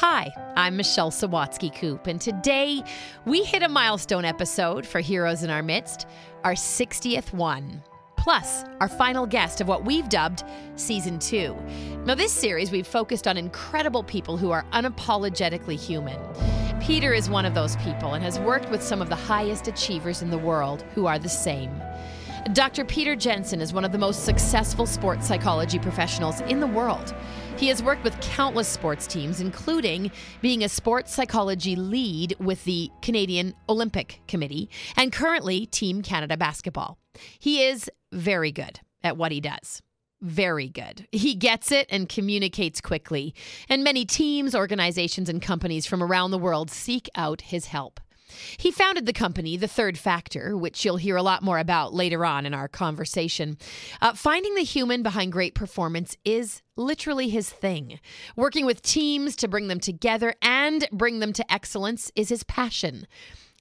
Hi, I'm Michelle Sawatzky Koop, and today we hit a milestone episode for Heroes in Our Midst, our 60th one. Plus, our final guest of what we've dubbed Season 2. Now, this series, we've focused on incredible people who are unapologetically human. Peter is one of those people and has worked with some of the highest achievers in the world who are the same. Dr. Peter Jensen is one of the most successful sports psychology professionals in the world. He has worked with countless sports teams, including being a sports psychology lead with the Canadian Olympic Committee and currently Team Canada Basketball. He is very good at what he does. Very good. He gets it and communicates quickly. And many teams, organizations, and companies from around the world seek out his help. He founded the company, The Third Factor, which you'll hear a lot more about later on in our conversation. Uh, finding the human behind great performance is literally his thing. Working with teams to bring them together and bring them to excellence is his passion.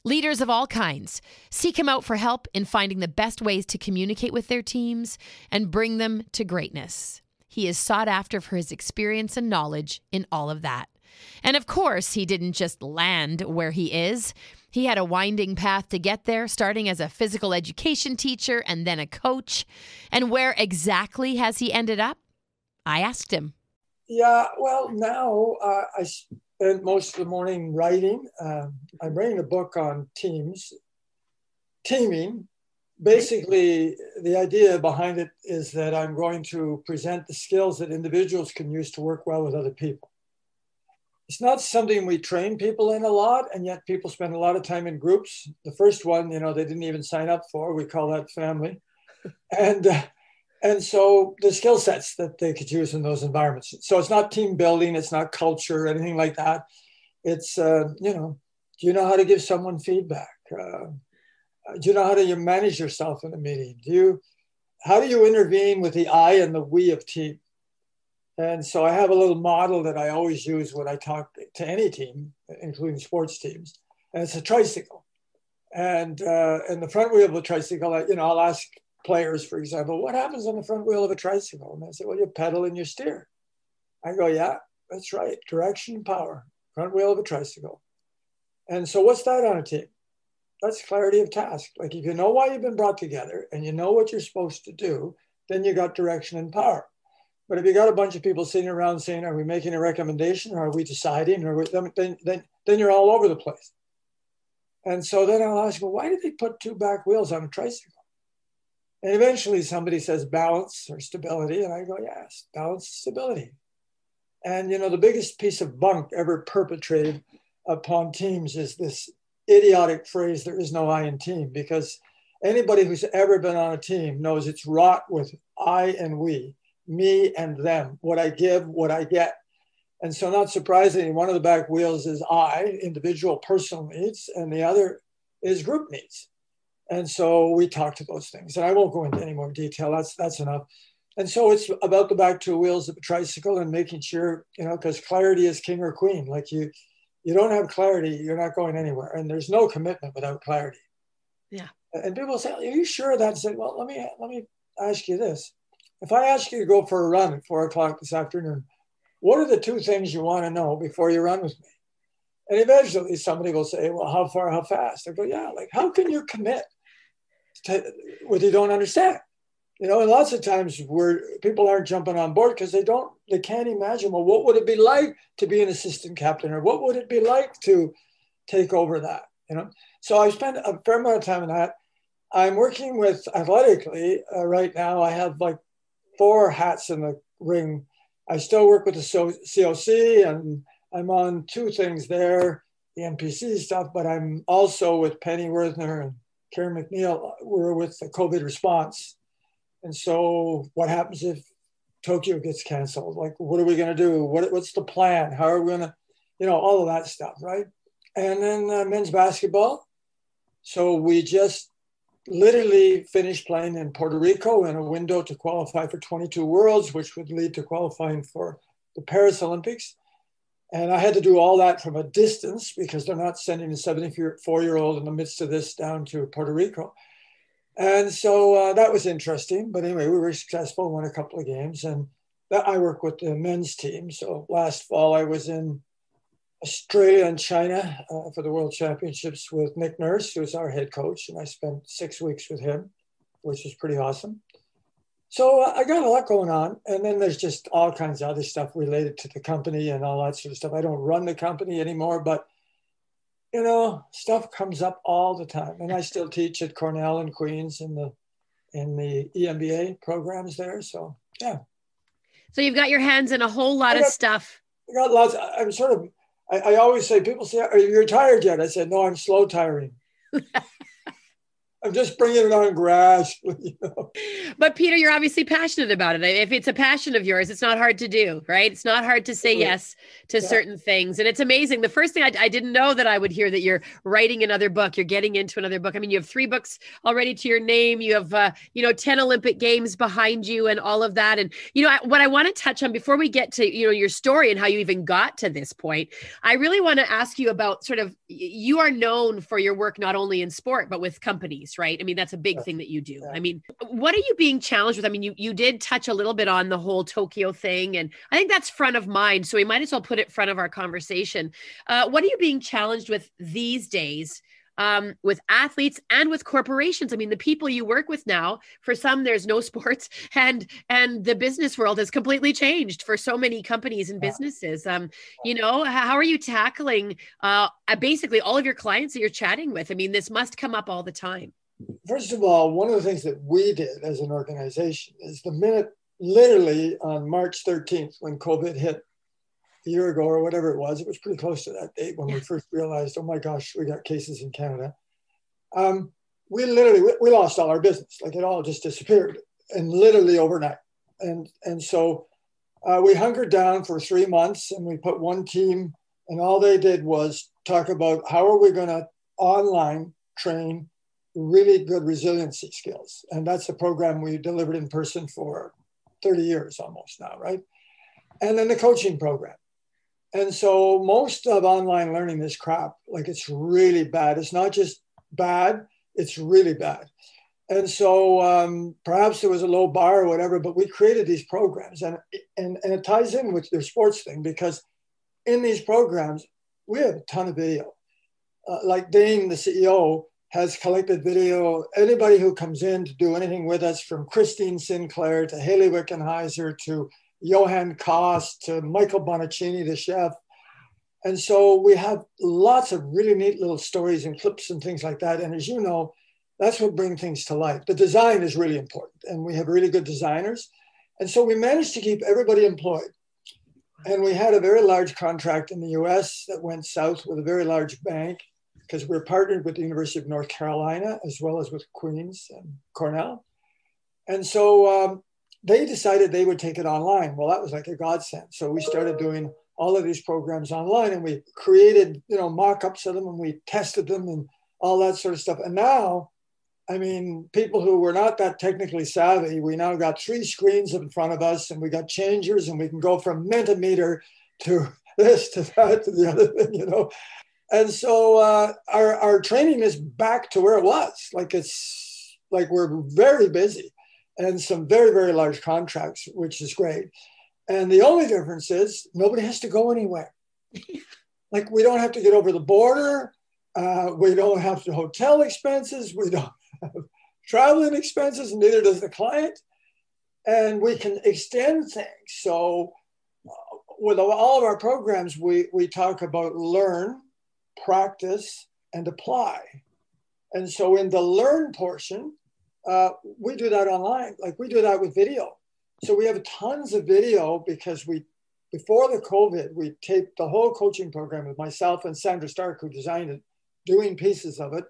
Leaders of all kinds seek him out for help in finding the best ways to communicate with their teams and bring them to greatness. He is sought after for his experience and knowledge in all of that. And of course, he didn't just land where he is. He had a winding path to get there, starting as a physical education teacher and then a coach. And where exactly has he ended up? I asked him. Yeah, well, now uh, I spent most of the morning writing. Uh, I'm writing a book on teams, teaming. Basically, the idea behind it is that I'm going to present the skills that individuals can use to work well with other people it's not something we train people in a lot, and yet people spend a lot of time in groups. The first one, you know, they didn't even sign up for. We call that family, and uh, and so the skill sets that they could use in those environments. So it's not team building, it's not culture, anything like that. It's uh, you know, do you know how to give someone feedback? Uh, do you know how to manage yourself in a meeting? Do you how do you intervene with the I and the we of team? And so I have a little model that I always use when I talk to any team, including sports teams, and it's a tricycle. And uh, in the front wheel of a tricycle, I, you know, I'll ask players, for example, what happens on the front wheel of a tricycle? And they say, well, you pedal and you steer. I go, yeah, that's right. Direction, and power, front wheel of a tricycle. And so what's that on a team? That's clarity of task. Like if you know why you've been brought together and you know what you're supposed to do, then you got direction and power. But if you got a bunch of people sitting around saying, "Are we making a recommendation? Or are we deciding?" Or then, then, then you're all over the place. And so then I'll ask, well, why did they put two back wheels on a tricycle? And eventually somebody says balance or stability, and I go, yes, balance, stability. And you know, the biggest piece of bunk ever perpetrated upon teams is this idiotic phrase, there is no I in team, because anybody who's ever been on a team knows it's wrought with I and we me and them, what I give, what I get. And so, not surprisingly, one of the back wheels is I, individual personal needs, and the other is group needs. And so we talk to those things. And I won't go into any more detail. That's that's enough. And so it's about the back two wheels of a tricycle and making sure, you know, because clarity is king or queen. Like you, you don't have clarity, you're not going anywhere. And there's no commitment without clarity. Yeah. And people say, Are you sure that's it? Well, let me let me ask you this. If I ask you to go for a run at four o'clock this afternoon, what are the two things you want to know before you run with me? And eventually somebody will say, well, how far, how fast? I go, yeah, like, how can you commit to what you don't understand? You know, and lots of times where people aren't jumping on board because they don't, they can't imagine, well, what would it be like to be an assistant captain or what would it be like to take over that? You know, so I spend a fair amount of time in that. I'm working with athletically uh, right now. I have like four hats in the ring. I still work with the COC and I'm on two things there, the NPC stuff, but I'm also with Penny Werthner and Karen MacNeill. We're with the COVID response. And so what happens if Tokyo gets canceled? Like, what are we going to do? What, what's the plan? How are we going to, you know, all of that stuff, right? And then uh, men's basketball. So we just literally finished playing in Puerto Rico in a window to qualify for 22 Worlds, which would lead to qualifying for the Paris Olympics. And I had to do all that from a distance because they're not sending a 74 year old in the midst of this down to Puerto Rico. And so uh, that was interesting. But anyway, we were successful, won a couple of games. And that, I work with the men's team. So last fall, I was in Australia and China uh, for the World Championships with Nick Nurse, who's our head coach, and I spent six weeks with him, which was pretty awesome. So uh, I got a lot going on, and then there's just all kinds of other stuff related to the company and all that sort of stuff. I don't run the company anymore, but you know, stuff comes up all the time, and I still teach at Cornell and Queens in the in the EMBA programs there. So yeah. So you've got your hands in a whole lot got, of stuff. I got lots. I'm sort of I, I always say, people say, Are you retired yet? I said, No, I'm slow tiring. I'm just bringing it on gradually. You know? But Peter, you're obviously passionate about it. If it's a passion of yours, it's not hard to do, right? It's not hard to say yes to yeah. certain things. And it's amazing. The first thing I, I, didn't know that I would hear that you're writing another book. You're getting into another book. I mean, you have three books already to your name. You have, uh, you know, 10 Olympic games behind you and all of that. And, you know, what I want to touch on before we get to, you know, your story and how you even got to this point, I really want to ask you about sort of, you are known for your work, not only in sport, but with companies right? I mean, that's a big thing that you do. I mean, what are you being challenged with? I mean, you you did touch a little bit on the whole Tokyo thing, and I think that's front of mind. So we might as well put it front of our conversation. Uh, what are you being challenged with these days? Um, with athletes and with corporations. I mean, the people you work with now, for some, there's no sports, and and the business world has completely changed for so many companies and businesses. Um, you know, how are you tackling uh, basically all of your clients that you're chatting with? I mean, this must come up all the time. First of all, one of the things that we did as an organization is the minute, literally on March 13th, when COVID hit a year ago or whatever it was, it was pretty close to that date when we first realized, oh my gosh, we got cases in Canada. Um, we literally we, we lost all our business, like it all just disappeared, and literally overnight. And and so uh, we hunkered down for three months, and we put one team, and all they did was talk about how are we going to online train really good resiliency skills. And that's a program we delivered in person for 30 years almost now, right? And then the coaching program. And so most of online learning is crap. Like it's really bad. It's not just bad, it's really bad. And so um, perhaps there was a low bar or whatever, but we created these programs. And, and, and it ties in with the sports thing because in these programs, we have a ton of video. Uh, like Dane, the CEO, has collected video. Anybody who comes in to do anything with us, from Christine Sinclair to Hayley Wickenheiser to Johann Koss to Michael Bonacini, the chef. And so we have lots of really neat little stories and clips and things like that. And as you know, that's what brings things to life. The design is really important, and we have really good designers. And so we managed to keep everybody employed. And we had a very large contract in the US that went south with a very large bank because we're partnered with the University of North Carolina as well as with Queens and Cornell. And so um, they decided they would take it online. Well, that was like a godsend. So we started doing all of these programs online and we created, you know, mock-ups of them and we tested them and all that sort of stuff. And now, I mean, people who were not that technically savvy, we now got three screens in front of us and we got changers and we can go from Mentimeter to this to that to the other thing, you know and so uh, our, our training is back to where it was. Like it's like we're very busy and some very very large contracts which is great. And the only difference is nobody has to go anywhere. Like we don't have to get over the border. Uh, we don't have the hotel expenses. We don't have traveling expenses. Neither does the client. And we can extend things. So uh, with all of our programs we, we talk about learn practice, and apply. And so in the learn portion, uh, we do that online. Like we do that with video. So we have tons of video because we, before the COVID, we taped the whole coaching program with myself and Sandra Stark, who designed it, doing pieces of it.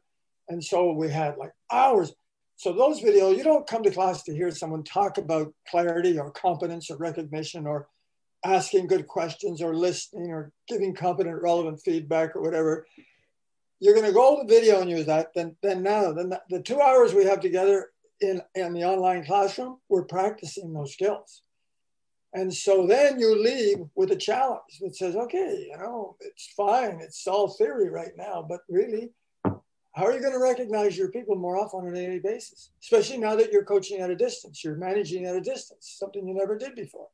And so we had like hours. So those videos, you don't come to class to hear someone talk about clarity or competence or recognition or asking good questions or listening or giving competent, relevant feedback or whatever, you're going to go to the video and use that. Then, then now, then the, the two hours we have together in, in the online classroom, we're practicing those skills. And so then you leave with a challenge that says, okay, you know, it's fine. It's all theory right now, but really, how are you going to recognize your people more often on a daily basis? Especially now that you're coaching at a distance, you're managing at a distance, something you never did before.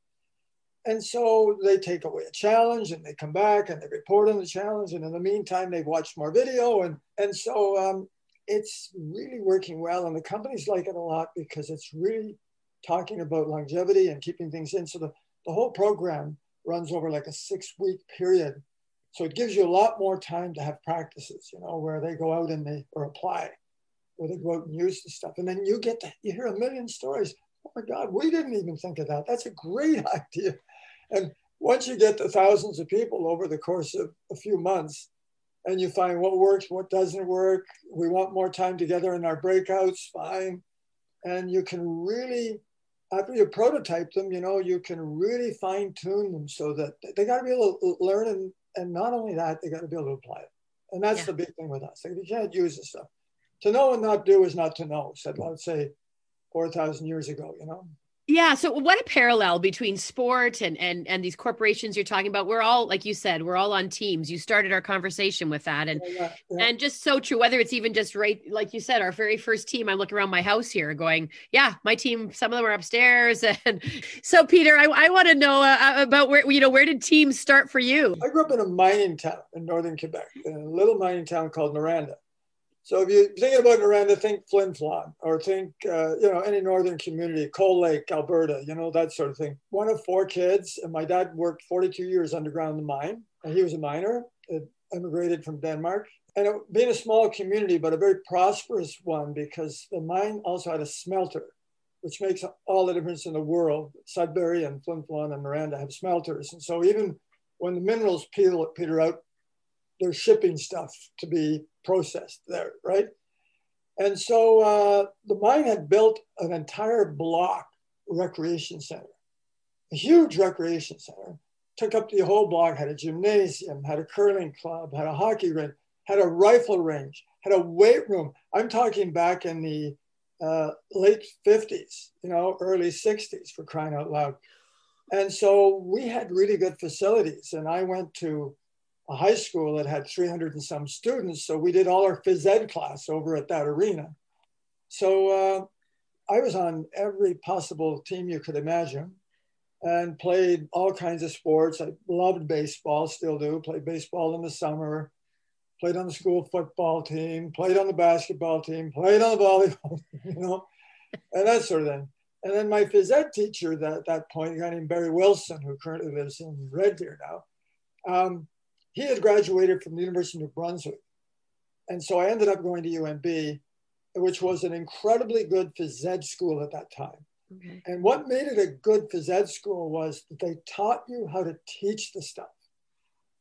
And so they take away a challenge and they come back and they report on the challenge. And in the meantime, they've watched more video. And, and so um, it's really working well. And the companies like it a lot because it's really talking about longevity and keeping things in. So the, the whole program runs over like a six week period. So it gives you a lot more time to have practices, you know, where they go out and they or apply, where they go out and use the stuff. And then you get to you hear a million stories. Oh my God, we didn't even think of that. That's a great idea. And once you get to thousands of people over the course of a few months, and you find what works, what doesn't work, we want more time together in our breakouts, fine. And you can really, after you prototype them, you know, you can really fine tune them so that they got to be able to learn. And, and not only that, they got to be able to apply it. And that's yeah. the big thing with us. Like, you can't use this stuff. To know and not do is not to know, said, let's say, 4,000 years ago, you know? Yeah. So what a parallel between sport and and and these corporations you're talking about. We're all, like you said, we're all on teams. You started our conversation with that. And yeah, yeah. and just so true, whether it's even just right, like you said, our very first team, I'm looking around my house here going, yeah, my team, some of them are upstairs. And so Peter, I, I want to know uh, uh, about where, you know, where did teams start for you? I grew up in a mining town in Northern Quebec, in a little mining town called Noranda. So if you're thinking about Noranda, think Flin Flon or think, uh, you know, any northern community, Cold Lake, Alberta, you know, that sort of thing. One of four kids, and my dad worked 42 years underground in the mine. And he was a miner, immigrated from Denmark. And it, being a small community, but a very prosperous one because the mine also had a smelter, which makes all the difference in the world. Sudbury and Flin Flon and Noranda have smelters. And so even when the minerals peter, peter out, they're shipping stuff to be processed there, right? And so uh, the mine had built an entire block recreation center, a huge recreation center, took up the whole block, had a gymnasium, had a curling club, had a hockey rink, had a rifle range, had a weight room. I'm talking back in the uh, late 50s, you know, early 60s for crying out loud. And so we had really good facilities. And I went to a high school that had 300 and some students. So we did all our phys ed class over at that arena. So uh, I was on every possible team you could imagine and played all kinds of sports. I loved baseball, still do. Played baseball in the summer, played on the school football team, played on the basketball team, played on the volleyball, you know, and that sort of thing. And then my phys ed teacher that, at that point, a guy named Barry Wilson, who currently lives in Red Deer now, um, he had graduated from the University of New Brunswick. And so I ended up going to UNB, which was an incredibly good phys ed school at that time. Okay. And what made it a good phys ed school was that they taught you how to teach the stuff.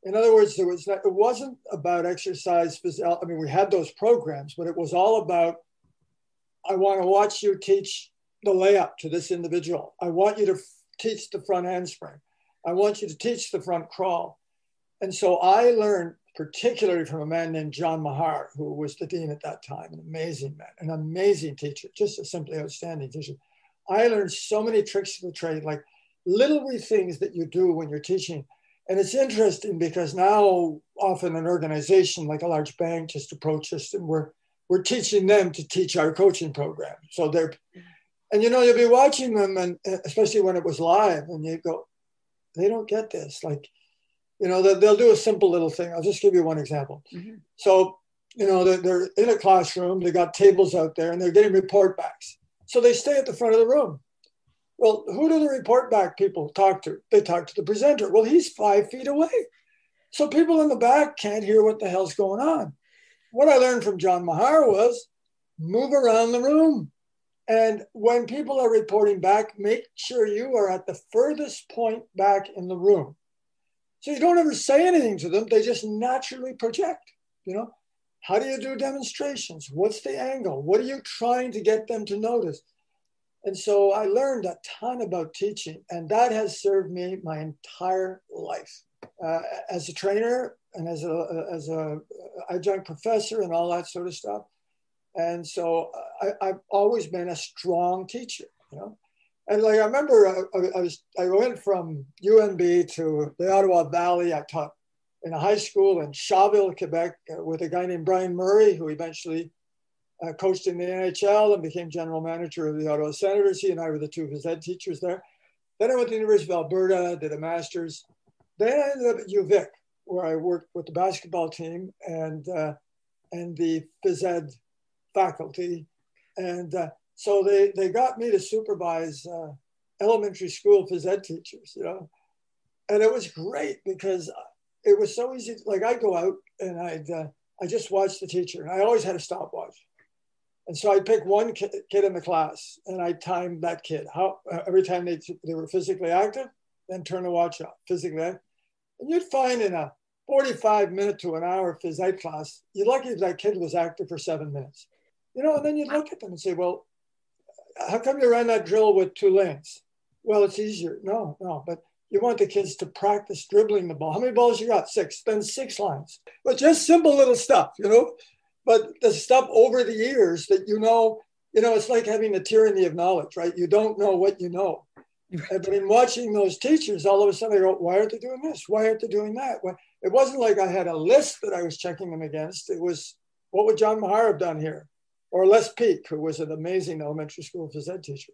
In other words, there was not, it wasn't about exercise physiology. I mean, we had those programs, but it was all about I want to watch you teach the layup to this individual. I want you to f- teach the front handspring. I want you to teach the front crawl. And so I learned particularly from a man named John Mahar, who was the dean at that time, an amazing man, an amazing teacher, just a simply outstanding teacher. I learned so many tricks of the trade, like little wee things that you do when you're teaching. And it's interesting because now often an organization like a large bank just approaches us and we're we're teaching them to teach our coaching program. So they're and you know, you'll be watching them and especially when it was live and you go, they don't get this. Like you know, they'll do a simple little thing. I'll just give you one example. Mm-hmm. So, you know, they're, they're in a classroom, they got tables out there and they're getting report backs. So they stay at the front of the room. Well, who do the report back people talk to? They talk to the presenter. Well, he's five feet away. So people in the back can't hear what the hell's going on. What I learned from John Mahar was move around the room. And when people are reporting back, make sure you are at the furthest point back in the room. So you don't ever say anything to them. They just naturally project, you know? How do you do demonstrations? What's the angle? What are you trying to get them to notice? And so I learned a ton about teaching, and that has served me my entire life uh, as a trainer and as a as a adjunct professor and all that sort of stuff. And so I, I've always been a strong teacher, you know. And like I remember, I, I, was I went from UNB to the Ottawa Valley. I taught in a high school in Shawville, Quebec, uh, with a guy named Brian Murray, who eventually uh, coached in the NHL and became general manager of the Ottawa Senators. He and I were the two phys ed teachers there. Then I went to the University of Alberta, did a master's. Then I ended up at UVic, where I worked with the basketball team and uh, and the phys ed faculty. And uh, so they, they got me to supervise uh, elementary school phys ed teachers, you know. And it was great because it was so easy. Like I'd go out and I'd, uh, I just watched the teacher and I always had a stopwatch. And so I'd pick one kid, kid in the class and I'd time that kid. How uh, every time they, they were physically active, then turn the watch off, physically active. And you'd find in a 45 minute to an hour phys ed class, you're lucky if that kid was active for seven minutes. You know, and then you'd look at them and say, well, how come you ran that drill with two lanes? Well, it's easier. No, no, but you want the kids to practice dribbling the ball. How many balls you got? Six. Then six lines. But just simple little stuff, you know. But the stuff over the years that you know, you know, it's like having the tyranny of knowledge, right? You don't know what you know. But in watching those teachers, all of a sudden I go, why aren't they doing this? Why aren't they doing that? Well, it wasn't like I had a list that I was checking them against. It was, what would John Mahar have done here? Or Les Peak, who was an amazing elementary school phys ed teacher.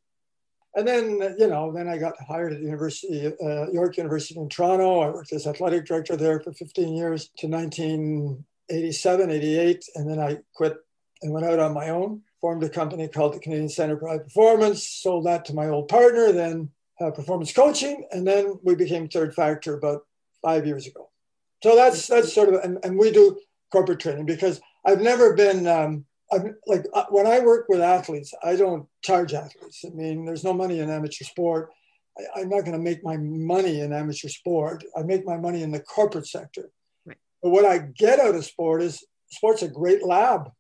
And then, you know, then I got hired at the University, uh, York University in Toronto. I worked as athletic director there for 15 years to 1987, 88. And then I quit and went out on my own, formed a company called the Canadian Center for High Performance, sold that to my old partner, then uh, performance coaching. And then we became Third Factor about five years ago. So that's that's sort of and, and we do corporate training because I've never been um, I'm, like when I work with athletes, I don't charge athletes. I mean, there's no money in amateur sport. I, am not going to make my money in amateur sport. I make my money in the corporate sector. Right. But what I get out of sport is sport's a great lab.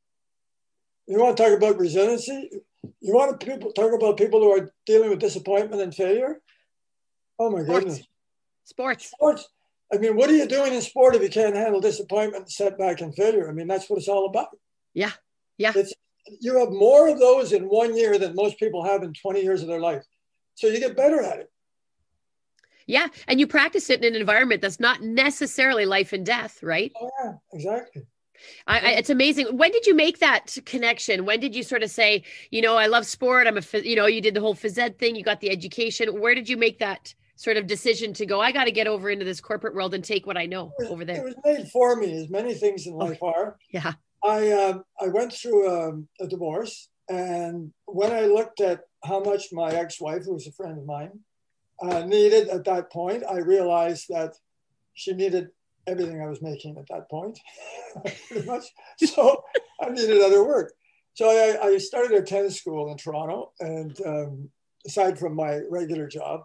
You want to talk about resiliency? You want to people talk about people who are dealing with disappointment and failure? Oh my sports. goodness. Sports. Sports. I mean, what are you doing in sport if you can't handle disappointment, setback, and failure? I mean, that's what it's all about. Yeah. Yeah. It's, you have more of those in one year than most people have in 20 years of their life. So you get better at it. Yeah. And you practice it in an environment that's not necessarily life and death, right? Oh, yeah, exactly. I, I, it's amazing. When did you make that connection? When did you sort of say, you know, I love sport. I'm a, you know, you did the whole phys ed thing. You got the education. Where did you make that sort of decision to go? I got to get over into this corporate world and take what I know was, over there. It was made for me, as many things in life are. Yeah. I uh, I went through a, um, a, divorce, and when I looked at how much my ex-wife, who was a friend of mine, uh, needed at that point, I realized that she needed everything I was making at that point, pretty much. So I needed other work. So I, I started a tennis school in Toronto, and um, aside from my regular job,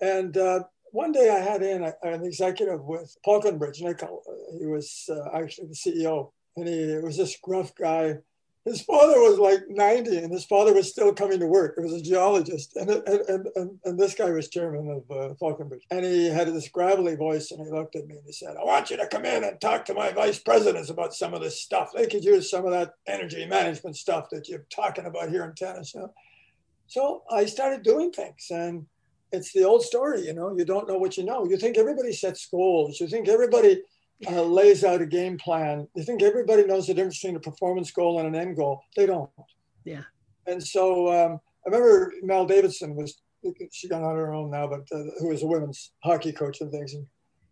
and uh, one day I had in a, an executive with Falconbridge Nickel. He was uh, actually the CEO and he was this gruff guy. His father was like 90 and his father was still coming to work. It was a geologist. And, and, and, and this guy was chairman of uh, Falconbridge. And he had this gravelly voice and he looked at me and he said, I want you to come in and talk to my vice presidents about some of this stuff. They could use some of that energy management stuff that you're talking about here in tennis. You know? So I started doing things and it's the old story, you know, you don't know what you know. You think everybody sets goals. You think everybody uh, lays out a game plan. You think everybody knows the difference between a performance goal and an end goal. They don't. Yeah. And so um, I remember Mel Davidson was, she got on her own now, but uh, who was a women's hockey coach and things. And,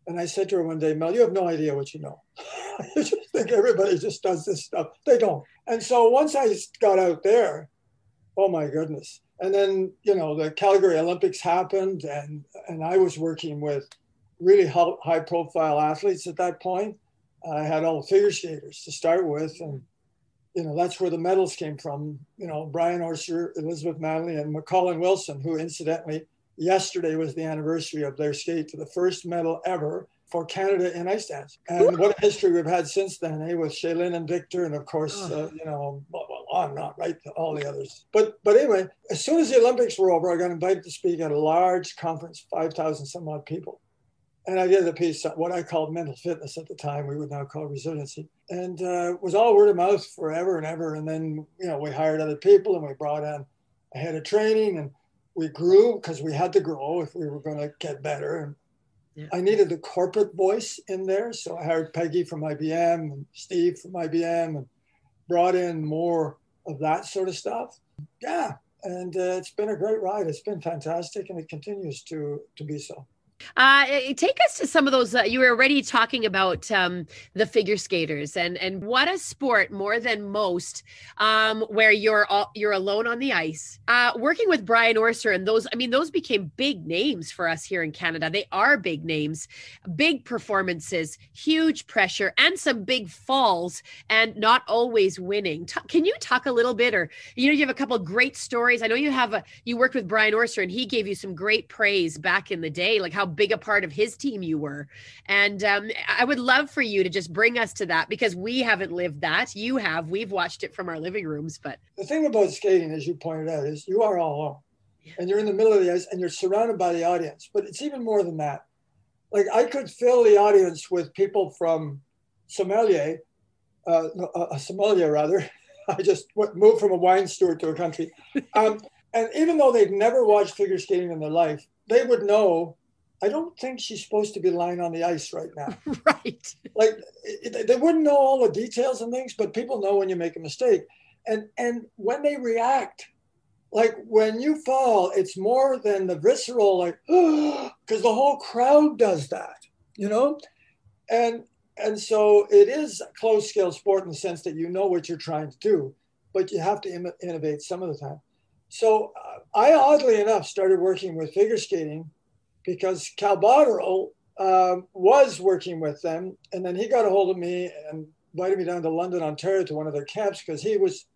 and I said to her one day, Mel, you have no idea what you know. you just think everybody just does this stuff. They don't. And so once I got out there, oh my goodness. And then, you know, the Calgary Olympics happened and, and I was working with really high profile athletes at that point. I had all the figure skaters to start with. And, you know, that's where the medals came from. You know, Brian Orser, Elizabeth Manley, and McCall and Wilson, who incidentally, yesterday was the anniversary of their skate to the first medal ever for Canada in ice dance. And what a history we've had since then, eh, with Shae-Lynn and Victor, and of course, uh, you know, well, well, on not right, all the others. But but anyway, as soon as the Olympics were over, I got invited to speak at a large conference, 5,000 some odd people and I did a piece on what I called mental fitness at the time. We would now call resiliency, and uh, was all word of mouth forever and ever. And then you know we hired other people and we brought in a head of training, and we grew because we had to grow if we were going to get better. And yeah. I needed the corporate voice in there, so I hired Peggy from IBM and Steve from IBM, and brought in more of that sort of stuff. Yeah, and uh, it's been a great ride. It's been fantastic, and it continues to to be so. Uh, take us to some of those. Uh, you were already talking about um, the figure skaters, and and what a sport more than most, um, where you're all, you're alone on the ice. Uh, working with Brian Orser and those, I mean, those became big names for us here in Canada. They are big names, big performances, huge pressure, and some big falls, and not always winning. T- can you talk a little bit, or you know, you have a couple great stories. I know you have a you worked with Brian Orser, and he gave you some great praise back in the day, like how big a part of his team you were. And um, I would love for you to just bring us to that because we haven't lived that. You have. We've watched it from our living rooms. But the thing about skating, as you pointed out, is you are all alone. Yeah. And you're in the middle of the ice and you're surrounded by the audience. But it's even more than that. Like I could fill the audience with people from sommelier, uh, a sommelier rather. I just moved from a wine steward to a country. Um, and even though they've never watched figure skating in their life, they would know I don't think she's supposed to be lying on the ice right now. right. Like they wouldn't know all the details and things, but people know when you make a mistake. And and when they react, like when you fall, it's more than the visceral, like, because the whole crowd does that, you know? And and so it is a close skill sport in the sense that you know what you're trying to do, but you have to Im- innovate some of the time. So uh, I oddly enough started working with figure skating because Cal Botterill uh, was working with them. And then he got a hold of me and invited me down to London, Ontario to one of their camps because he was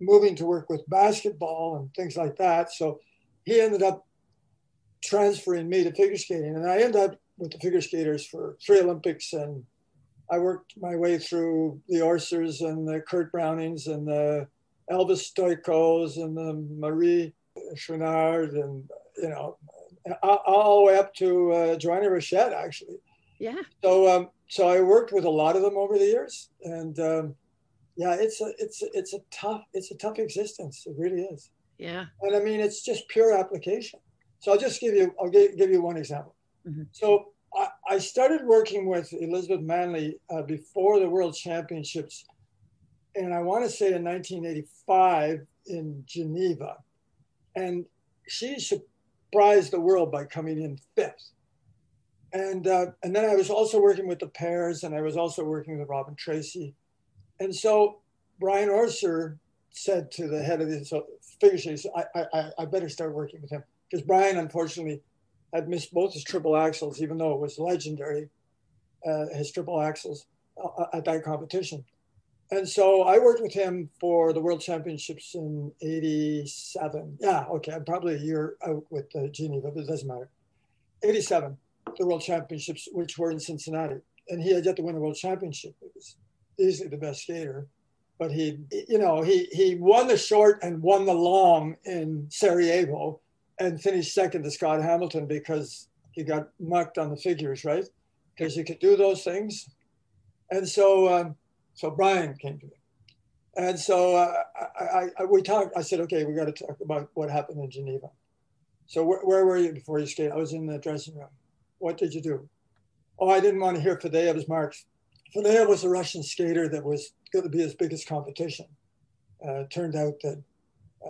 moving to work with basketball and things like that. So he ended up transferring me to figure skating. And I ended up with the figure skaters for three Olympics. And I worked my way through the Orsers and the Kurt Brownings and the Elvis Stojkos and the Marie Chouinard and, you know, all the way up to uh, Joannie Rochette, actually. Yeah. So, um, so I worked with a lot of them over the years, and um, yeah, it's a it's a, it's a tough it's a tough existence. It really is. Yeah. And I mean, it's just pure application. So I'll just give you I'll give, give you one example. Mm-hmm. So I, I, started working with Elizabeth Manley uh, before the World Championships, and I want to say in 1985 in Geneva, and she surprised the world by coming in fifth. And, uh, and then I was also working with the pairs and I was also working with Robin Tracy. And so Brian Orser said to the head of the so figure skating, I, I, I better start working with him. Because Brian, unfortunately, had missed both his triple axels, even though it was legendary, uh, his triple axels uh, at that competition. And so I worked with him for the World Championships in '87. Yeah, okay, I'm probably a year out with uh, Geneva, but it doesn't matter. '87, the World Championships, which were in Cincinnati, and he had yet to win the World Championship. He was easily the best skater, but he, you know, he he won the short and won the long in Sarajevo, and finished second to Scott Hamilton because he got mucked on the figures, right? Because you could do those things, and so. Um, so Brian came to me. And so uh, I, I, we talked, I said, okay, we got to talk about what happened in Geneva. So wh- where were you before you skated? I was in the dressing room. What did you do? Oh, I didn't want to hear Fadeyev's marks. Fadeyev was a Russian skater that was going to be his biggest competition. Uh, turned out that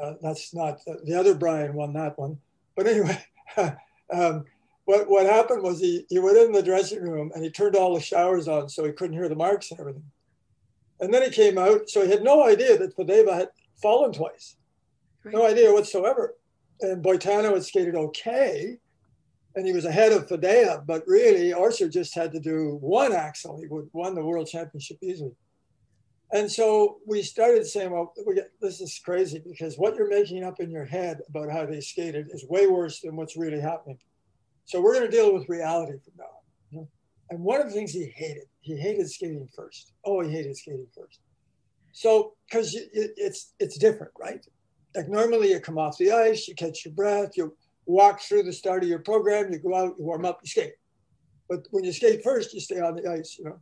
uh, that's not, the other Brian won that one. But anyway, um, what, what happened was he, he went in the dressing room and he turned all the showers on so he couldn't hear the marks and everything. And then he came out, so he had no idea that Fadeva had fallen twice. Right. No idea whatsoever. And Boitano had skated okay, and he was ahead of Fadea, but really Orser just had to do one axel. He would won the world championship easily. And so we started saying, well, we get, this is crazy because what you're making up in your head about how they skated is way worse than what's really happening. So we're going to deal with reality from now on. And one of the things he hated he hated skating first. Oh, he hated skating first. So, because it's it's different, right? Like normally you come off the ice, you catch your breath, you walk through the start of your program, you go out, you warm up, you skate. But when you skate first, you stay on the ice, you know.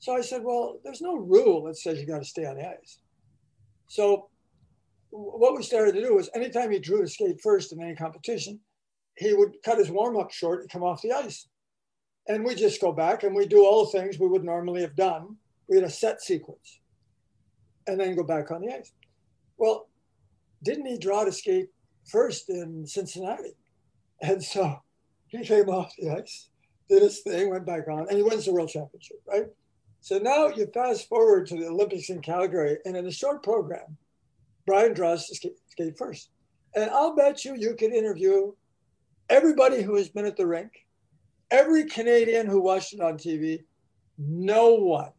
So I said, well, there's no rule that says you got to stay on the ice. So what we started to do was anytime he drew to skate first in any competition, he would cut his warm up short and come off the ice. And we just go back and we do all the things we would normally have done. We had a set sequence and then go back on the ice. Well, didn't he draw to skate first in Cincinnati? And so he came off the ice, did his thing, went back on, and he wins the world championship, right? So now you fast forward to the Olympics in Calgary, and in a short program, Brian draws to skate, skate first. And I'll bet you you could interview everybody who has been at the rink, every Canadian who watched it on TV. No one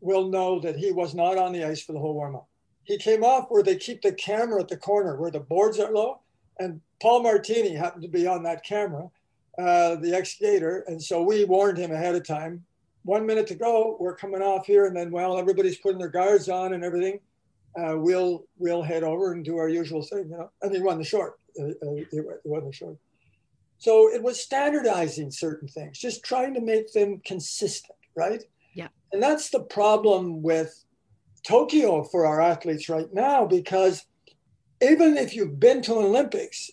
will know that he was not on the ice for the whole warm up. He came off where they keep the camera at the corner where the boards are low, and Paul Martini happened to be on that camera, uh, the ex skater. And so we warned him ahead of time one minute to go, we're coming off here. And then, well, everybody's putting their guards on and everything. Uh, we'll we'll head over and do our usual thing, you know. And he won the short. Uh, uh, he won the short. So it was standardizing certain things, just trying to make them consistent, right? Yeah. And that's the problem with Tokyo for our athletes right now, because even if you've been to an Olympics,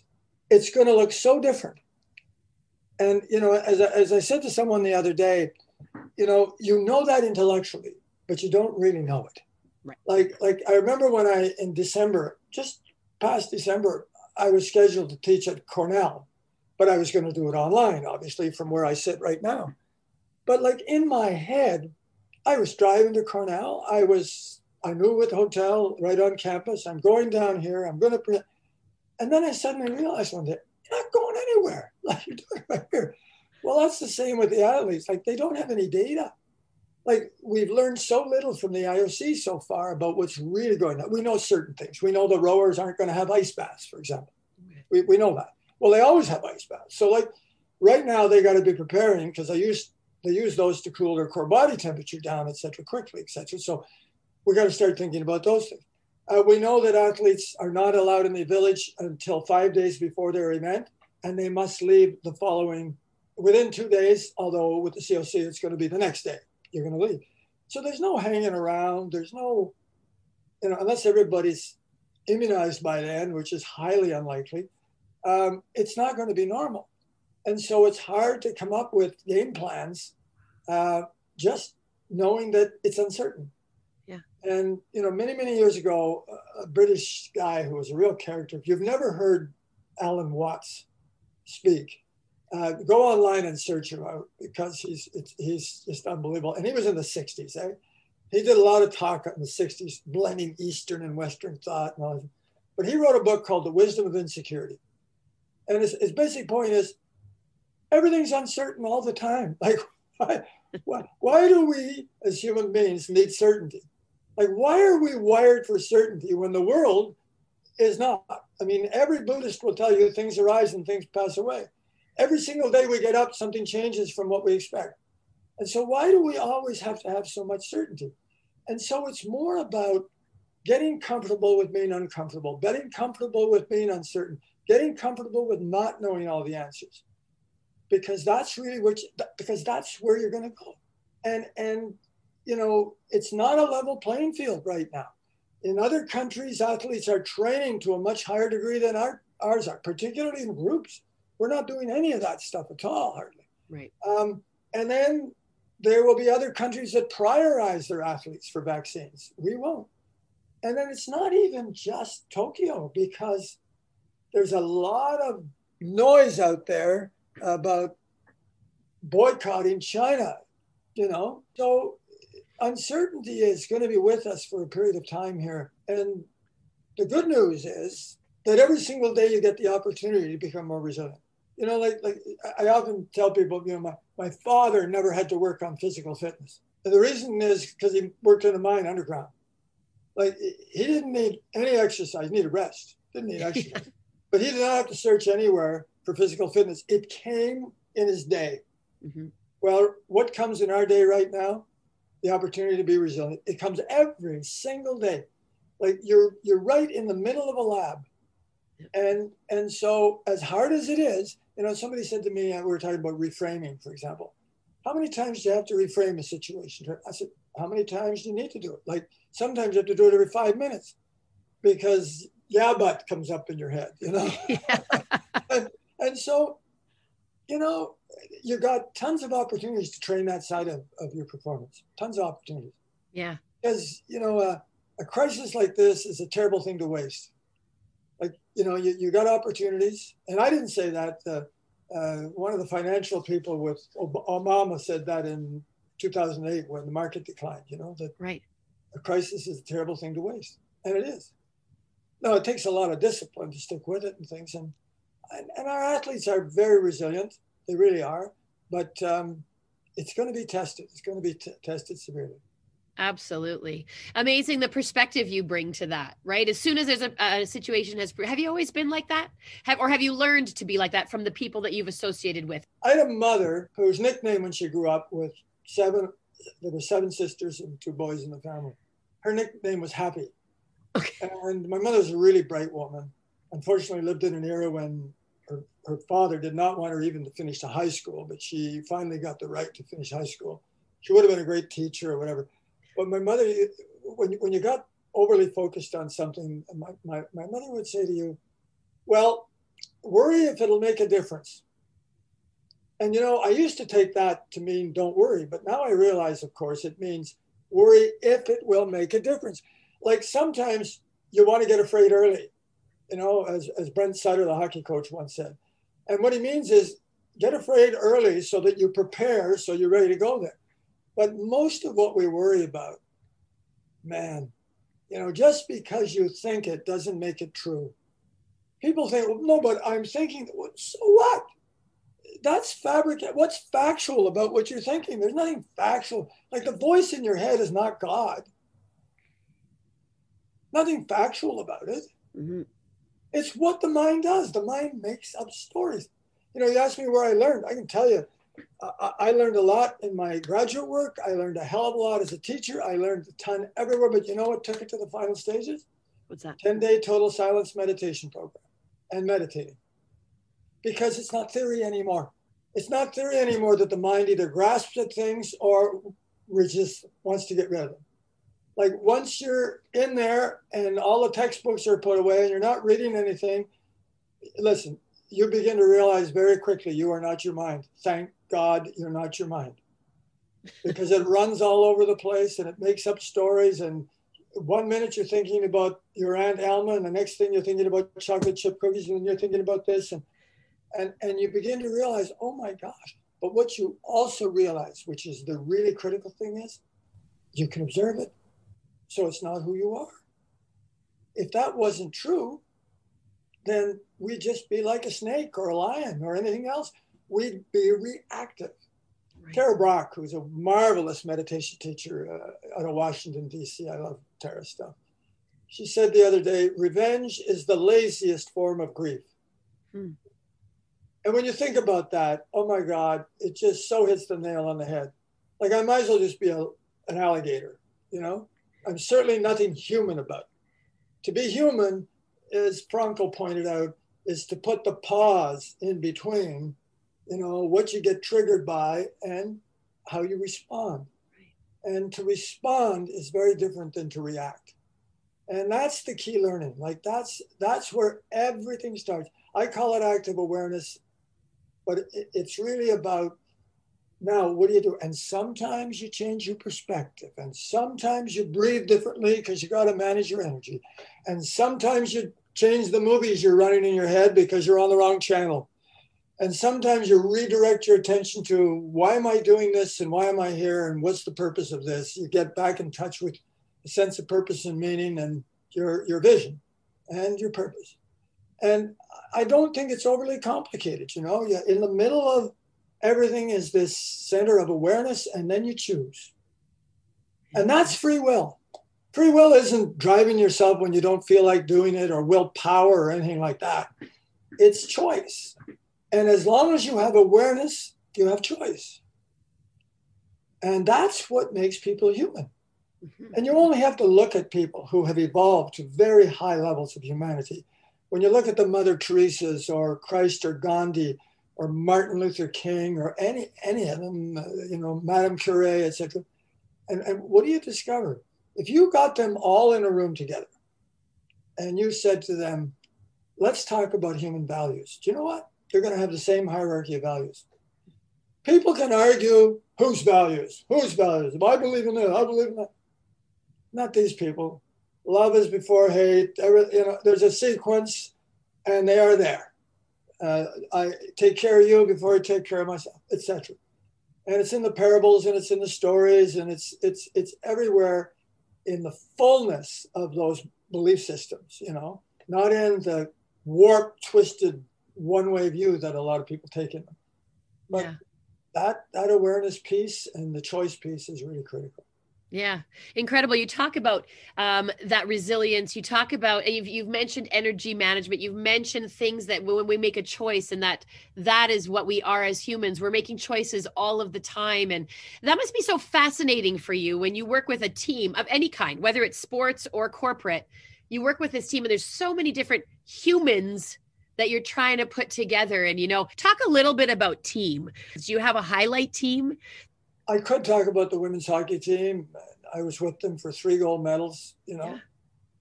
it's going to look so different. And you know, as as I said to someone the other day, you know, you know that intellectually, but you don't really know it. Right. Like, like I remember when I in December, just past December, I was scheduled to teach at Cornell, but I was going to do it online, obviously, from where I sit right now. But like in my head, I was driving to Cornell. I was, I knew with hotel right on campus. I'm going down here. I'm going to, pre-. and then I suddenly realized one day, you're not going anywhere. Like you're doing right here. Well, that's the same with the athletes. Like they don't have any data. Like we've learned so little from the IOC so far about what's really going on. We know certain things. We know the rowers aren't going to have ice baths, for example. We, we know that. Well, they always have ice baths. So like right now they got to be preparing because they use they use those to cool their core body temperature down, et cetera, quickly, et cetera. So we got to start thinking about those things. Uh, we know that athletes are not allowed in the village until five days before their event, and they must leave the following within two days, although with the COC, it's going to be the next day. You're going to leave. So there's no hanging around. There's no, you know, unless everybody's immunized by then, which is highly unlikely, um, it's not going to be normal. And so it's hard to come up with game plans uh, just knowing that it's uncertain. Yeah. And, you know, many, many years ago, a British guy who was a real character, if you've never heard Alan Watts speak, uh, go online and search him out because he's he's just unbelievable. And he was in the 60s. Eh? He did a lot of talk in the 60s, blending Eastern and Western thought and all that. But he wrote a book called The Wisdom of Insecurity. And his, his basic point is everything's uncertain all the time. Like, why, why, why do we as human beings need certainty? Like, why are we wired for certainty when the world is not? I mean, every Buddhist will tell you things arise and things pass away every single day we get up, something changes from what we expect. And so, why do we always have to have so much certainty? And so, it's more about getting comfortable with being uncomfortable, getting comfortable with being uncertain, getting comfortable with not knowing all the answers, because that's really which because that's where you're going to go. And and you know, it's not a level playing field right now. In other countries, athletes are training to a much higher degree than our, ours are, particularly in groups. We're not doing any of that stuff at all, hardly. Right. Um, and then there will be other countries that prioritize their athletes for vaccines. We won't. And then it's not even just Tokyo because there's a lot of noise out there about boycotting China, you know? So uncertainty is going to be with us for a period of time here. And the good news is that every single day you get the opportunity to become more resilient you know, like like I often tell people, you know, my, my father never had to work on physical fitness. And the reason is because he worked in a mine underground. Like he didn't need any exercise, he needed rest, didn't need exercise. But he did not have to search anywhere for physical fitness. It came in his day. Mm-hmm. Well, what comes in our day right now? The opportunity to be resilient. It comes every single day. Like you're you're right in the middle of a lab. And and so as hard as it is, you know, somebody said to me, uh, we were talking about reframing, for example. How many times do you have to reframe a situation? I said, how many times do you need to do it? Like sometimes you have to do it every five minutes because yeah, but comes up in your head, you know? Yeah. and, and so, you know, you got tons of opportunities to train that side of, of your performance, tons of opportunities. Yeah. Because, you know, uh, a crisis like this is a terrible thing to waste. Like, you know, you, you got opportunities. And I didn't say that. Uh, uh, one of the financial people with Obama said that in 2008 when the market declined, you know, that right. a crisis is a terrible thing to waste. And it is. No, it takes a lot of discipline to stick with it and things. And, and, and our athletes are very resilient. They really are. But um, it's going to be tested. It's going to be t- tested severely. Absolutely. Amazing the perspective you bring to that, right? As soon as there's a, a, situation has have you always been like that? Have or have you learned to be like that from the people that you've associated with? I had a mother whose nickname when she grew up with seven there were seven sisters and two boys in the family. Her nickname was Happy. Okay. And my mother's a really bright woman. Unfortunately lived in an era when her, her father did not want her even to finish the high school, but she finally got the right to finish high school. She would have been a great teacher or whatever but my mother, when, when you got overly focused on something, my, my, my mother would say to you, well, worry if it'll make a difference. And you know, I used to take that to mean don't worry, but now I realize, of course, it means worry if it will make a difference. Like sometimes you want to get afraid early, you know, as, as Brent Sutter, the hockey coach, once said. And what he means is get afraid early so that you prepare so you're ready to go there. But most of what we worry about, man, you know, just because you think it doesn't make it true. People think, well, no, but I'm thinking, so what? That's fabric. What's factual about what you're thinking? There's nothing factual. Like the voice in your head is not God. Nothing factual about it. Mm-hmm. It's what the mind does. The mind makes up stories. You know, you ask me where I learned. I can tell you I learned a lot in my graduate work. I learned a hell of a lot as a teacher. I learned a ton everywhere. But you know what took it to the final stages? What's that? 10 day total silence meditation program and meditating. Because it's not theory anymore. It's not theory anymore that the mind either grasps at things or just wants to get rid of them. Like once you're in there and all the textbooks are put away and you're not reading anything, listen, you begin to realize very quickly you are not your mind. Thank God you're not your mind. Because it runs all over the place and it makes up stories. And one minute you're thinking about your Aunt Alma, and the next thing you're thinking about chocolate chip cookies, and then you're thinking about this. And, and, and you begin to realize, oh my gosh. But what you also realize, which is the really critical thing, is you can observe it. So it's not who you are. If that wasn't true, then we'd just be like a snake or a lion or anything else. We'd be reactive. Right. Tara Brach, who's a marvelous meditation teacher uh, out of Washington, D.C., I love Tara's stuff. She said the other day, revenge is the laziest form of grief. Hmm. And when you think about that, oh my God, it just so hits the nail on the head. Like I might as well just be a, an alligator, you know? I'm certainly nothing human about it. To be human as Frankl pointed out, is to put the pause in between, you know, what you get triggered by and how you respond. And to respond is very different than to react. And that's the key learning. Like that's that's where everything starts. I call it active awareness, but it, it's really about now what do you do? And sometimes you change your perspective, and sometimes you breathe differently because you got to manage your energy, and sometimes you change the movies you're running in your head because you're on the wrong channel. And sometimes you redirect your attention to why am I doing this and why am I here and what's the purpose of this? You get back in touch with a sense of purpose and meaning and your, your vision and your purpose. And I don't think it's overly complicated. You know, in the middle of everything is this center of awareness, and then you choose. And that's free will free will isn't driving yourself when you don't feel like doing it or willpower or anything like that. It's choice. And as long as you have awareness, you have choice. And that's what makes people human. Mm-hmm. And you only have to look at people who have evolved to very high levels of humanity. When you look at the Mother Teresa's or Christ or Gandhi or Martin Luther King or any any of them, uh, you know, Madame Curie, etc. And, and what do you discover? If you got them all in a room together and you said to them, let's talk about human values, do you know what? They're going to have the same hierarchy of values. People can argue whose values, whose values. I believe in this, I believe in that. Not these people. love is before hate. You know, there's a sequence, and they are there. Uh, I take care of you before I take care of myself, etc. And it's in the parables, and it's in the stories, and it's it's it's everywhere in the fullness of those belief systems. You know, not in the warped, twisted, one-way view that a lot of people take in them. But yeah. that that awareness piece and the choice piece is really critical. Yeah, incredible. You talk about um, that resilience. You talk about you've you've mentioned energy management. You've mentioned things that when we make a choice, and that that is what we are as humans. We're making choices all of the time, and that must be so fascinating for you when you work with a team of any kind, whether it's sports or corporate. You work with this team, and there's so many different humans that you're trying to put together. And you know, talk a little bit about team. Do you have a highlight team I could talk about the women's hockey team. I was with them for three gold medals, you know, yeah.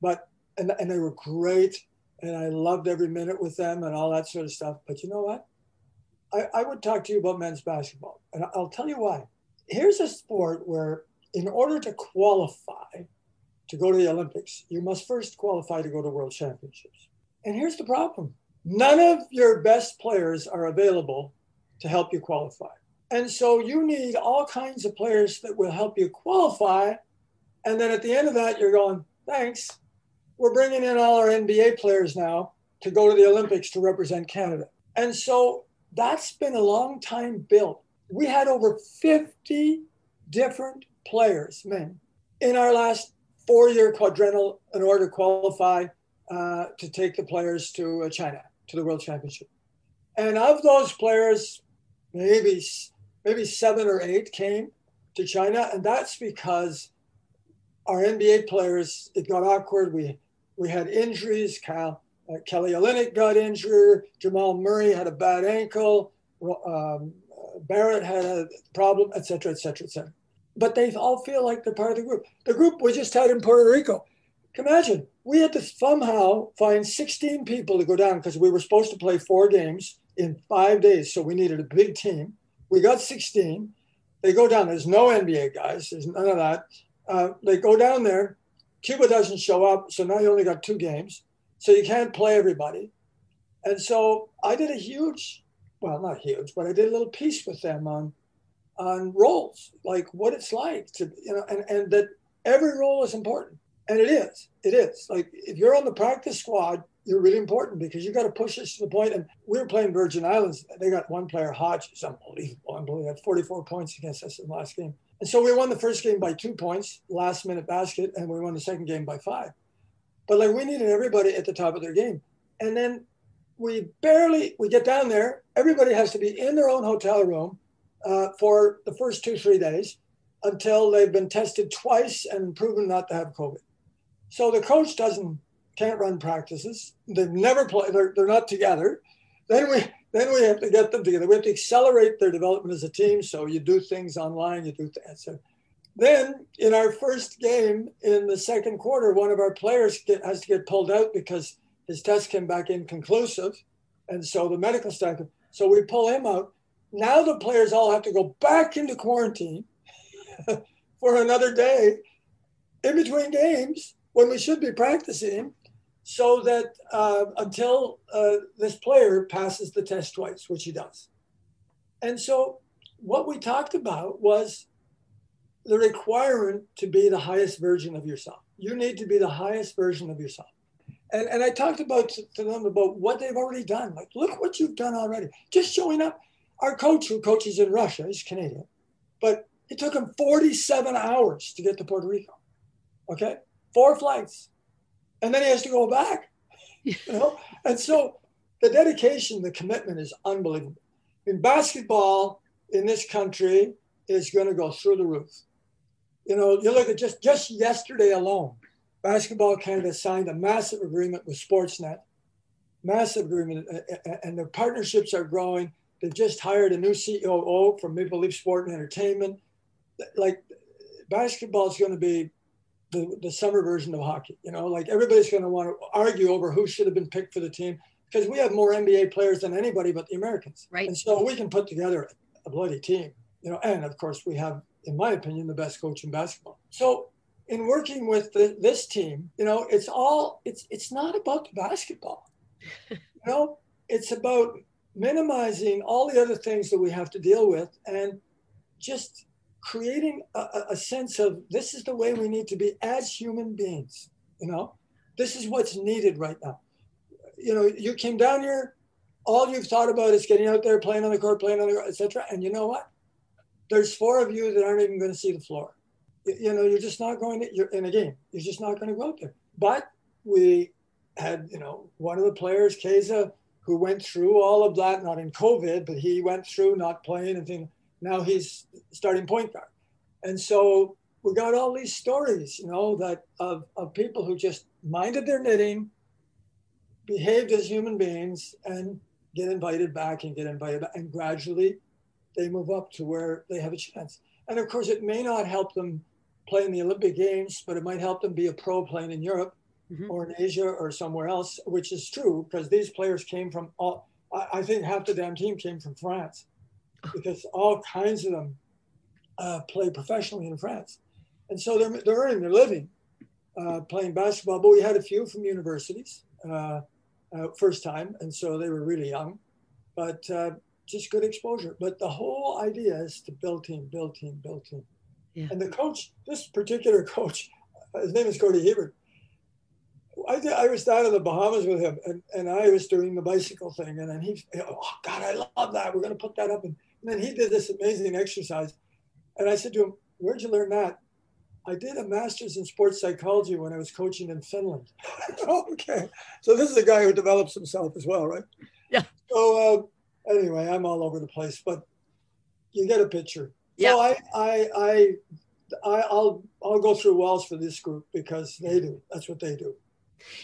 but and and they were great, and I loved every minute with them and all that sort of stuff. But you know what? I, I would talk to you about men's basketball, and I'll tell you why. Here's a sport where, in order to qualify to go to the Olympics, you must first qualify to go to World Championships. And here's the problem: none of your best players are available to help you qualify. And so you need all kinds of players that will help you qualify. And then at the end of that, you're going, thanks. We're bringing in all our NBA players now to go to the Olympics to represent Canada. And so that's been a long time built. We had over 50 different players, men, in our last four year quadrennial in order to qualify uh, to take the players to uh, China, to the World Championship. And of those players, maybe maybe seven or eight came to China, and that's because our NBA players it got awkward. We we had injuries. Cal, uh, Kelly Olynyk got injured. Jamal Murray had a bad ankle. Um, Barrett had a problem, etc., etc., etc. But they all feel like they're part of the group. The group we just had in Puerto Rico. Imagine we had to somehow find 16 people to go down because we were supposed to play four games in five days. So we needed a big team. We got 16. They go down. There's no NBA guys. There's none of that. Uh, they go down there. Cuba doesn't show up, so now you only got two games. So you can't play everybody. And so I did a huge, well, not huge, but I did a little piece with them on on roles, like what it's like to, you know, and, and that every role is important. And it is. It is. Like if you're on the practice squad, you're really important because you got to push us to the point. And we were playing Virgin Islands. They got one player, Hodge, is unbelievable. Unbelievable. Had 44 points against us in the last game. And so we won the first game by two points, last minute basket, and we won the second game by five. But like we needed everybody at the top of their game. And then we barely we get down there. Everybody has to be in their own hotel room uh, for the first two three days until they've been tested twice and proven not to have COVID. So the coach doesn't can't run practices. They've never played. They're, they're not together. Then we then we have to get them together. We have to accelerate their development as a team. So you do things online. You do things. So then in our first game in the second quarter, one of our players get, has to get pulled out because his test came back inconclusive, and so the medical staff. So we pull him out. Now the players all have to go back into quarantine for another day in between games when we should be practicing so that uh, until uh, this player passes the test twice, which he does. And so what we talked about was the requirement to be the highest version of yourself. You need to be the highest version of yourself. And, and I talked about to them about what they've already done. Like, look what you've done already. Just showing up. Our coach, who coaches in Russia, he's Canadian, but it took him 47 hours to get to Puerto Rico. Okay, four flights and then he has to go back. You know, and so the dedication, the commitment is unbelievable. In basketball in this country is going to go through the roof. You know, you look at just just yesterday alone, Basketball Canada signed a massive agreement with Sportsnet, massive agreement, and their partnerships are growing. They've just hired a new COO from Maple Leaf Sport and Entertainment. Like basketball is going to be the, the summer version of hockey. You know, like everybody's going to want to argue over who should have been picked for the team because we have more NBA players than anybody but the Americans. Right. And so we can put together a bloody team. You know, and of course we have, in my opinion, the best coach in basketball. So in working with the, this team, you know, it's all it's it's not about the basketball. you know, it's about minimizing all the other things that we have to deal with and just creating a, a sense of this is the way we need to be as human beings. You know, this is what's needed right now. You know, you came down here, all you've thought about is getting out there, playing on the court, playing on the court, etc. And you know what? There's four of you that aren't even going to see the floor you know, you're just not going to, you're in a game, you're just not going to go out there. But we had, you know, one of the players, Keza, who went through all of that, not in COVID, but he went through not playing and things. Now he's starting point guard. And so we got all these stories, you know, that of, of people who just minded their knitting, behaved as human beings, and get invited back and get invited back. And gradually they move up to where they have a chance. And of course, it may not help them play in the Olympic Games, but it might help them be a pro playing in Europe mm-hmm. or in Asia or somewhere else, which is true because these players came from all, I think half the damn team came from France because all kinds of them uh, play professionally in France. And so they're, they're earning their living uh, playing basketball, but we had a few from universities uh, uh first time. And so they were really young, but uh, just good exposure. But the whole idea is to build team, build team, build team. Yeah. And the coach, this particular coach, his name is Gordie Herbert. I, I was down in the Bahamas with him, and, and I was doing the bicycle thing, and then he, oh God, I love that. We're going to put that up, and, and then he did this amazing exercise, and I said to him, "Where'd you learn that?" I did a master's in sports psychology when I was coaching in Finland. okay, so this is a guy who develops himself as well, right? Yeah. So uh, anyway, I'm all over the place, but you get a picture. Yeah. So I, I, I, I, I'll, I'll go through walls for this group because they do. That's what they do.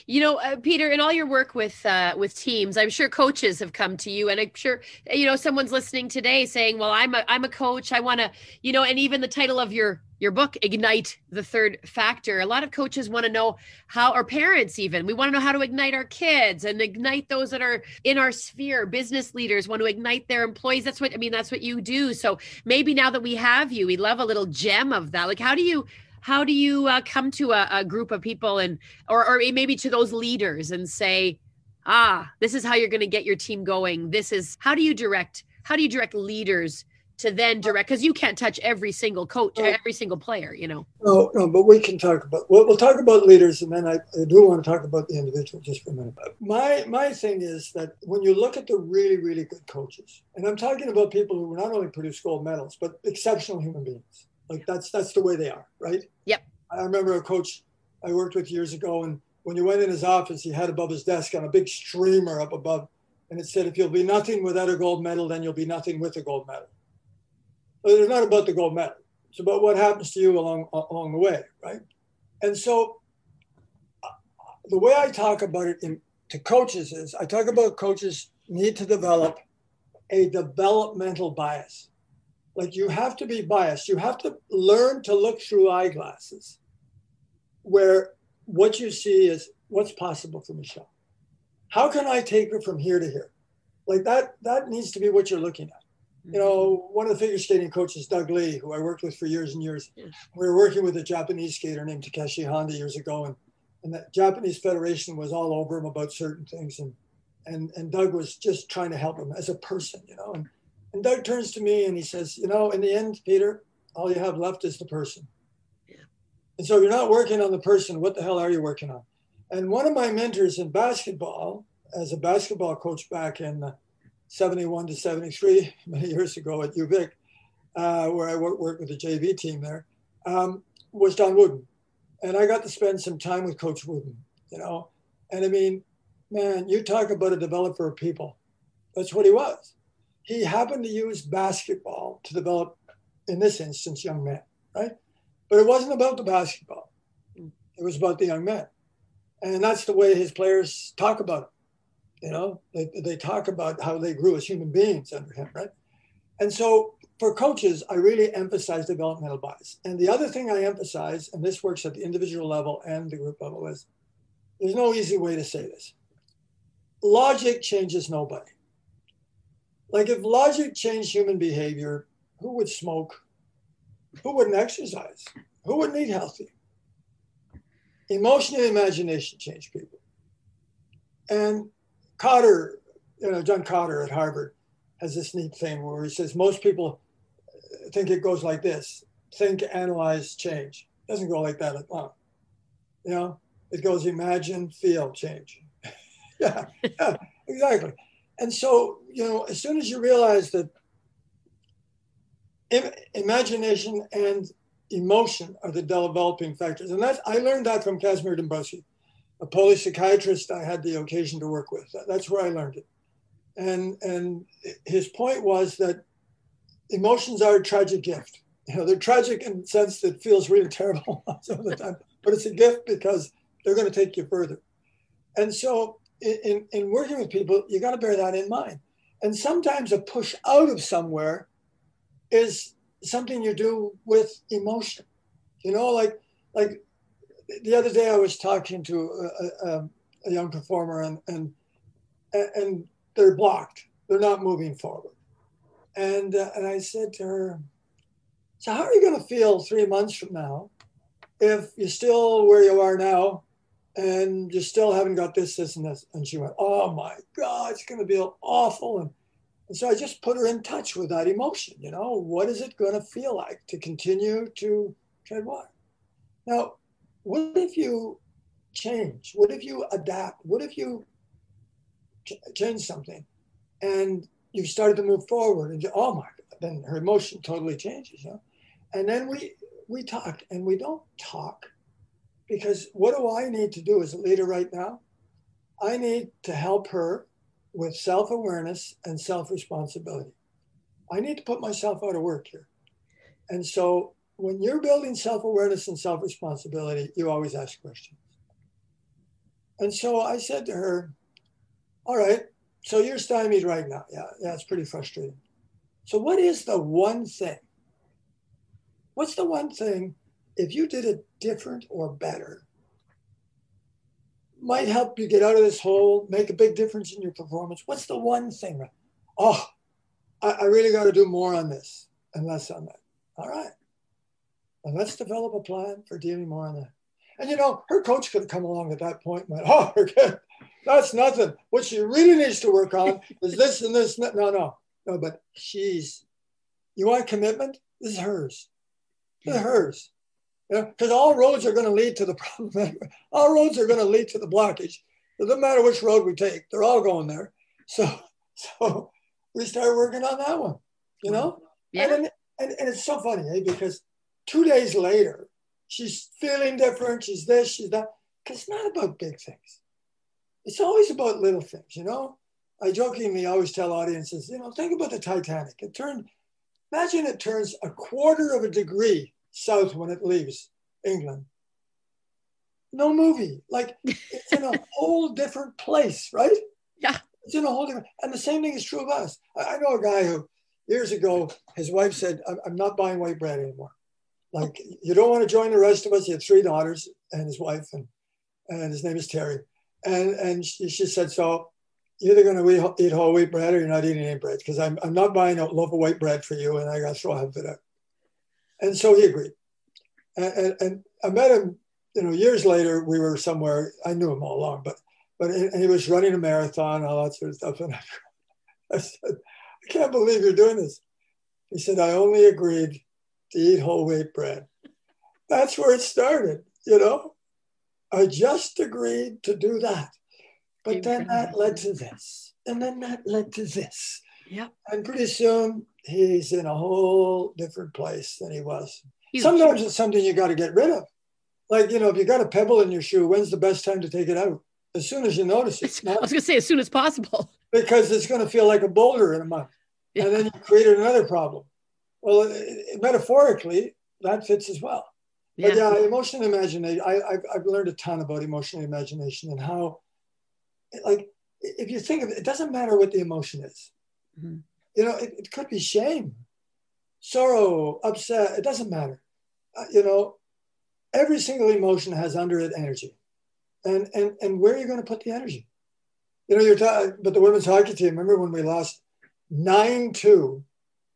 You know, uh, Peter, in all your work with uh, with teams, I'm sure coaches have come to you, and I'm sure you know someone's listening today saying, "Well, I'm a I'm a coach. I want to, you know." And even the title of your your book, "Ignite the Third Factor." A lot of coaches want to know how, or parents even, we want to know how to ignite our kids and ignite those that are in our sphere. Business leaders want to ignite their employees. That's what I mean. That's what you do. So maybe now that we have you, we love a little gem of that. Like, how do you how do you uh, come to a, a, group of people and or, or maybe to those leaders and say ah this is how you're going to get your team going. This is how do you direct how do you direct leaders to then direct because you can't touch every single coach every single player you know? No no but we can talk about we'll, we'll talk about leaders and then I, I do want to talk about the individual just for a minute. My my thing is that when you look at the really really good coaches and i'm talking about people who not only produce gold medals but exceptional human beings like that's that's the way they are, right? Yep. I remember a coach I worked with years ago, and when you went in his office, he had above his desk on a big streamer up above, and it said, "If you'll be nothing without a gold medal, then you'll be nothing with a gold medal." But it's not about the gold medal; it's about what happens to you along along the way, right? And so, uh, the way I talk about it in, to coaches is, I talk about coaches need to develop a developmental bias. Like you have to be biased. You have to learn to look through eyeglasses where what you see is what's possible for Michelle. How can I take her from here to here? Like that, that needs to be what you're looking at. You know, mm-hmm. one of the figure skating coaches, Doug Leigh, who I worked with for years and years, we were working with a Japanese skater named Takeshi Honda years ago, and, and the Japanese Federation was all over him about certain things, and and and Doug was just trying to help him as a person, you know. And and Doug turns to me and he says, You know, in the end, Peter, all you have left is the person. Yeah. And so you're not working on the person. What the hell are you working on? And one of my mentors in basketball, as a basketball coach back in 71 to 73, many years ago at UVic, uh, where I worked, worked with the JV team there, um, was John Wooden. And I got to spend some time with Coach Wooden, you know. And I mean, man, you talk about a developer of people. That's what he was he happened to use basketball to develop, in this instance, young men, right? But it wasn't about the basketball. It was about the young men. And that's the way his players talk about him. You know, they, they talk about how they grew as human beings under him, right? And so for coaches, I really emphasize developmental bias. And the other thing I emphasize, and this works at the individual level and the group level, is there's no easy way to say this. Logic changes nobody. Like if logic changed human behavior, who would smoke? Who wouldn't exercise? Who wouldn't eat healthy? emotion and imagination change people. And Kotter, you know, John Kotter at Harvard has this neat thing where he says most people think it goes like this think, analyze, change. It doesn't go like that at all. You know, it goes imagine, feel, change. yeah, yeah, exactly. And so, you know, as soon as you realize that Im- imagination and emotion are the developing factors, and that's I learned that from Casimir Dabrowski, a Polish psychiatrist I had the occasion to work with. That's where I learned it. And and his point was that emotions are a tragic gift. You know, they're tragic in the sense that feels really terrible some of the time, but it's a gift because they're going to take you further. And so, in, in working with people, you got to bear that in mind. And sometimes a push out of somewhere is something you do with emotion. You know, like like the other day I was talking to a, a, a young performer and and and they're blocked. They're not moving forward. And uh, and I said to her, "So how are you going to feel three months from now if you're still where you are now, and you still haven't got this, this, and this?" And she went, "Oh my God, it's going to be awful." And, and so I just put her in touch with that emotion. You know, what is it going to feel like to continue to tread water? Now, what if you change? What if you adapt? What if you ch- change something? And you started to move forward and oh my god then her emotion totally changes you know and then we we talk and we don't talk because what do i need to do as a leader right now i need to help her with self-awareness and self-responsibility i need to put myself out of work here and so when you're building self-awareness and self-responsibility you always ask questions and so i said to her all right so you're stymied right now. Yeah, yeah, it's pretty frustrating. So what is the one thing? What's the one thing if you did it different or better might help you get out of this hole, make a big difference in your performance? What's the one thing? Oh, I, I really got to do more on this and less on that. All right. And let's develop a plan for dealing more on that. And you know, her coach could have come along at that point and went, Oh, forget that's nothing. What she really needs to work on is this and this. No, no, no. But she's. You want commitment? This is hers. This is hers. Because all roads are going to lead to the problem. all roads are going to lead to the blockage. It doesn't matter which road we take; they're all going there. So, so we start working on that one. You know. Yeah. And, and, and it's so funny, eh? Because two days later, she's feeling different. She's this. She's that. Because it's not about big things it's always about little things, you know. I jokingly always tell audiences, you know, think about the Titanic. It turned, imagine it turns a quarter of a degree south when it leaves England. No movie. Like it's in a whole different place, right? Yeah. It's in a whole different, and the same thing is true of us. I, I know a guy who years ago, his wife said, I'm, I'm not buying white bread anymore. Like, you don't want to join the rest of us. He had three daughters and his wife, and, and his name is Terry and and she, she said, so you're either going to eat whole wheat bread or you're not eating any bread because I'm, I'm not buying a loaf of white bread for you and I got to throw half of it out. And so he agreed. And, and, and, I met him, you know, years later, we were somewhere, I knew him all along, but but and he was running a marathon, all that sort of stuff. And I said, I can't believe you're doing this. He said, I only agreed to eat whole wheat bread. That's where it started, you know? I just agreed to do that. But then that led to this. And then that led to this. Yeah. And pretty soon he's in a whole different place than he was. Sometimes it's something you got to get rid of. Like, you know, if you got a pebble in your shoe, when's the best time to take it out? As soon as you notice it. I was going to say as soon as possible. Because it's going to feel like a boulder in a month. Yeah. And then you created another problem. Well, it, it, metaphorically, that fits as well. Yeah. But yeah, emotional imagination. I, I've, I've learned a ton about emotional imagination and how, like, if you think of it, it doesn't matter what the emotion is. Mm-hmm. You know, it, it could be shame, sorrow, upset. It doesn't matter. Uh, you know, every single emotion has under it energy, and and and where are you going to put the energy? You know, you're talking, but the women's hockey team. Remember when we lost nine two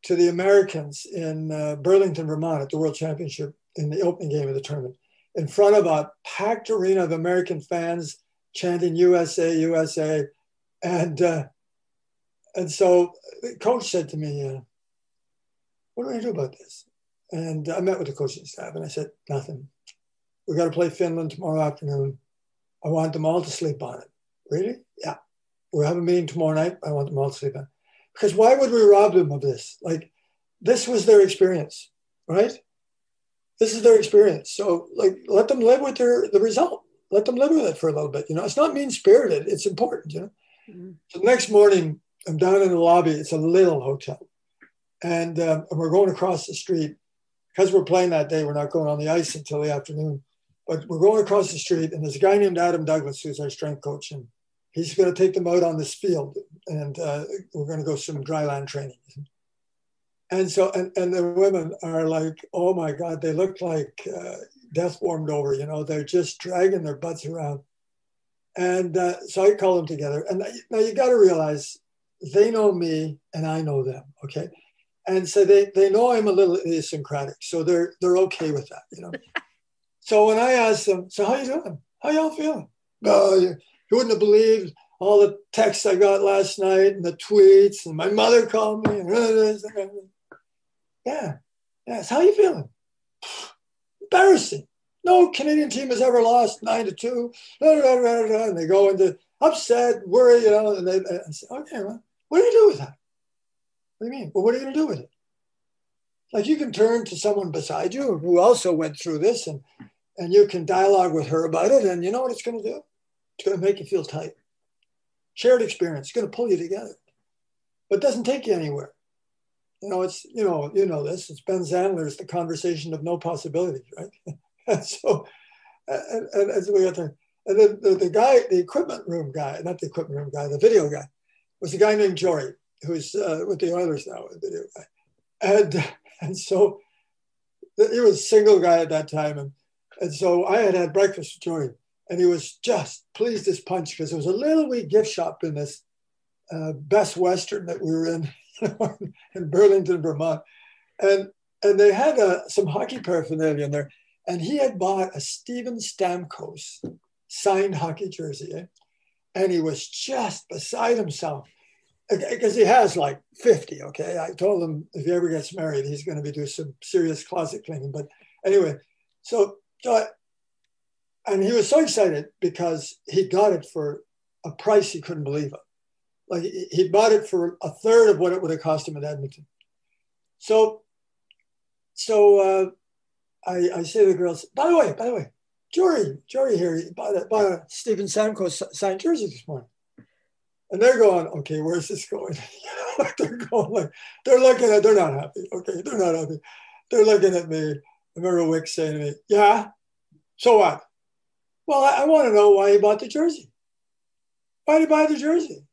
to the Americans in uh, Burlington, Vermont, at the World Championship in the opening game of the tournament. in front of a packed arena of American fans chanting USA, USA. And, uh, and so the coach said to me, uh, what do I do about this? And I met with the coaching staff and I said, nothing. We got to play Finland tomorrow afternoon. I want them all to sleep on it. Really? Yeah. We're having a meeting tomorrow night. I want them all to sleep on it. Because why would we rob them of this? Like, this was their experience, right? This is their experience. So, like, let them live with their the result. Let them live with it for a little bit. You know, it's not mean spirited. It's important. You know. Mm-hmm. So next morning, I'm down in the lobby. It's a little hotel, and, um, we're going across the street because we're playing that day. We're not going on the ice until the afternoon, but we're going across the street, and there's a guy named Adam Douglas who's our strength coach, and he's going to take them out on this field, and uh, we're going to go some dry land training. And so, and, and the women are like, oh my God, they look like uh, death warmed over, you know, they're just dragging their butts around. And uh, so I call them together. And now you got to realize they know me and I know them, okay? And so they, they know I'm a little idiosyncratic, so they're they're okay with that, you know. so when I ask them, so how you doing? How y'all feeling? Oh, you, you wouldn't have believed all the texts I got last night and the tweets, and my mother called me. And yeah, yes. How you feeling? Embarrassing. No Canadian team has ever lost nine to two. And they go into upset, worry, you know. And they, I say, okay, well, what do you do with that? What do you mean? Well, what are you going to do with it? Like you can turn to someone beside you who also went through this, and and you can dialogue with her about it. And you know what it's going to do? It's going to make you feel tight. Shared experience. It's going to pull you together, but doesn't take you anywhere you know, it's you know, you know this. It's Ben Zander. the conversation of no possibilities, right? so, and, so we got there. And then the, the guy, the equipment room guy, not the equipment room guy, the video guy, was a guy named Jory, who's uh, with the Oilers now. And and so he was a single guy at that time, and and so I had had breakfast with Jory, and he was just pleased as punch because there was a little wee gift shop in this uh, Best Western that we were in in Burlington, Vermont. And, and they had uh, some hockey paraphernalia in there. And he had bought a Steven Stamkos signed hockey jersey. Eh? And he was just beside himself because he has like 50. Okay. I told him if he ever gets married, he's going to be doing some serious closet cleaning. But anyway, so, so I, and he was so excited because he got it for a price he couldn't believe it like he bought it for a third of what it would have cost him in Edmonton. So, so uh, I, I say to the girls, by the way, by the way, Jory, Jory here he bought a, bought a Steven Stamkos signed jersey this morning. And they're going, okay, where's this going? they're going like, they're looking at, they're not happy. Okay, they're not happy. They're looking at me. I remember Wick saying to me, yeah, so what? Well, I, I want to know why he bought the jersey. Why did he buy the jersey?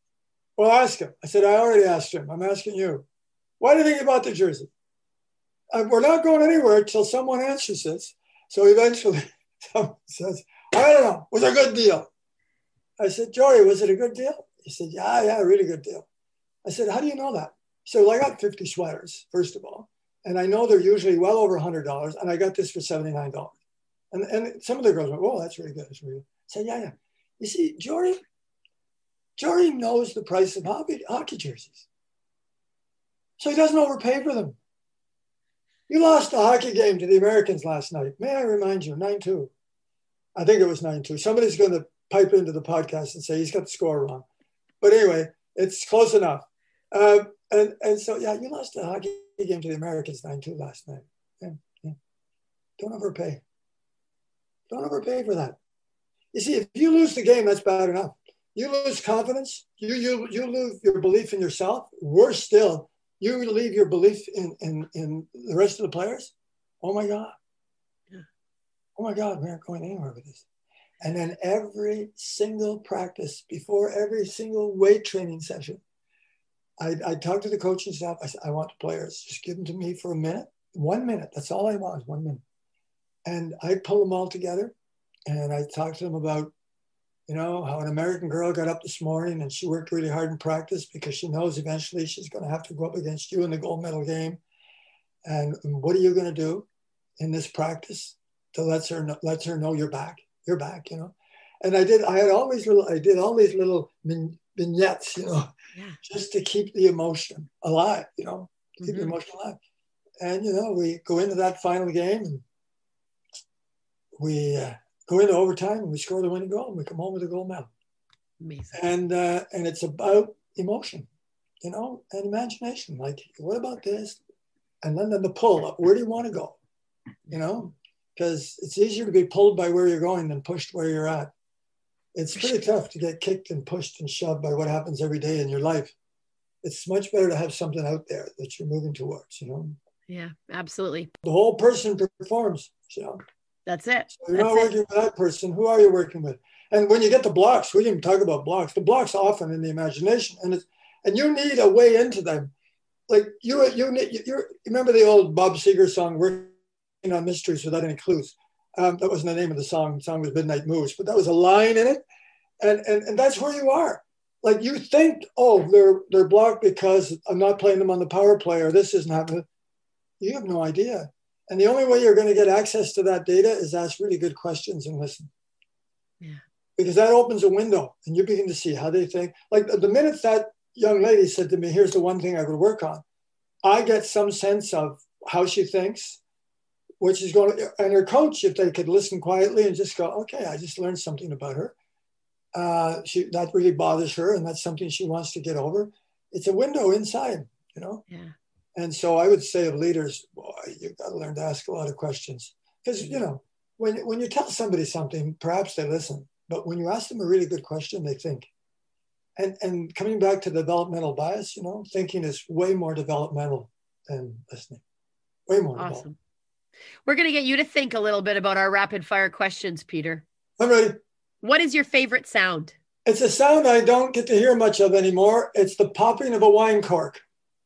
Well, ask him. I said, I already asked him. I'm asking you. Why do you think about the jersey? Uh, we're not going anywhere until someone answers this. So eventually, someone says, I don't know. it Was a good deal? I said, Jory, was it a good deal? He said, Yeah, yeah, really good deal. I said, How do you know that? So well, I got 50 sweaters, first of all. And I know they're usually well over $100. And I got this for $79. And, and some of the girls went, Whoa, that's really good. That's really good. I said, Yeah, yeah. You see, Jory, Jory knows the price of hockey, hockey jerseys. So he doesn't overpay for them. You lost the hockey game to the Americans last night. May I remind you, 9 2. I think it was 9 2. Somebody's going to pipe into the podcast and say he's got the score wrong. But anyway, it's close enough. Uh, and, and so, yeah, you lost the hockey game to the Americans 9 2 last night. Yeah, yeah. Don't overpay. Don't overpay for that. You see, if you lose the game, that's bad enough you lose confidence, you, you, you lose your belief in yourself. Worse still, you leave your belief in, in, in the rest of the players. Oh my God. Oh my God, we aren't going anywhere with this. And then every single practice, before every single weight training session, I, I talk to the coaching staff. I said, I want the players, just give them to me for a minute, one minute. That's all I want is one minute. And I pull them all together and I talk to them about you know, how an American girl got up this morning and she worked really hard in practice because she knows eventually she's going to have to go up against you in the gold medal game. And what are you going to do in this practice to let her know, lets her know you're back, you're back, you know. And I did. I had always little. I did all these little vignettes, you know, yeah. just to keep the emotion alive, you know, keep mm-hmm. the emotion alive. And you know, we go into that final game and we uh, go into overtime and we score the winning goal and we come home with a gold medal. Amazing. And uh, and it's about emotion, you know, and imagination. Like, what about this? And then, then the pull up. Where do you want to go? You know, because it's easier to be pulled by where you're going than pushed where you're at. It's pretty tough to get kicked and pushed and shoved by what happens every day in your life. It's much better to have something out there that you're moving towards, you know? Yeah, absolutely. The whole person performs, you know? That's it. So you're That's not working it. with that person. Who are you working with? And when you get the blocks, we didn't talk about blocks. The blocks often in the imagination, and it's and you need a way into them. Like you, you, you, you remember the old Bob Seger song, "Working on Mysteries Without Any Clues." Um, that wasn't the name of the song. The song was Midnight Moves, but that was a line in it, and and and that's where you are. Like you think, oh, they're they're blocked because I'm not playing them on the power play, or this isn't happening. You have no idea. And the only way you're going to get access to that data is ask really good questions and listen. Yeah. Because that opens a window and you begin to see how they think. Like the minute that young lady said to me, here's the one thing I would work on, I get some sense of how she thinks, which is going to, and her coach, if they could listen quietly and just go, okay, I just learned something about her. Uh, she, that really bothers her and that's something she wants to get over. It's a window inside, you know? Yeah. And so I would say of leaders, boy, you've got to learn to ask a lot of questions. Because, you know, when, when you tell somebody something, perhaps they listen. But when you ask them a really good question, they think. And, and coming back to developmental bias, you know, thinking is way more developmental than listening. Way more. Awesome. We're going to get you to think a little bit about our rapid fire questions, Peter. I'm ready. What is your favorite sound? It's a sound I don't get to hear much of anymore. It's the popping of a wine cork.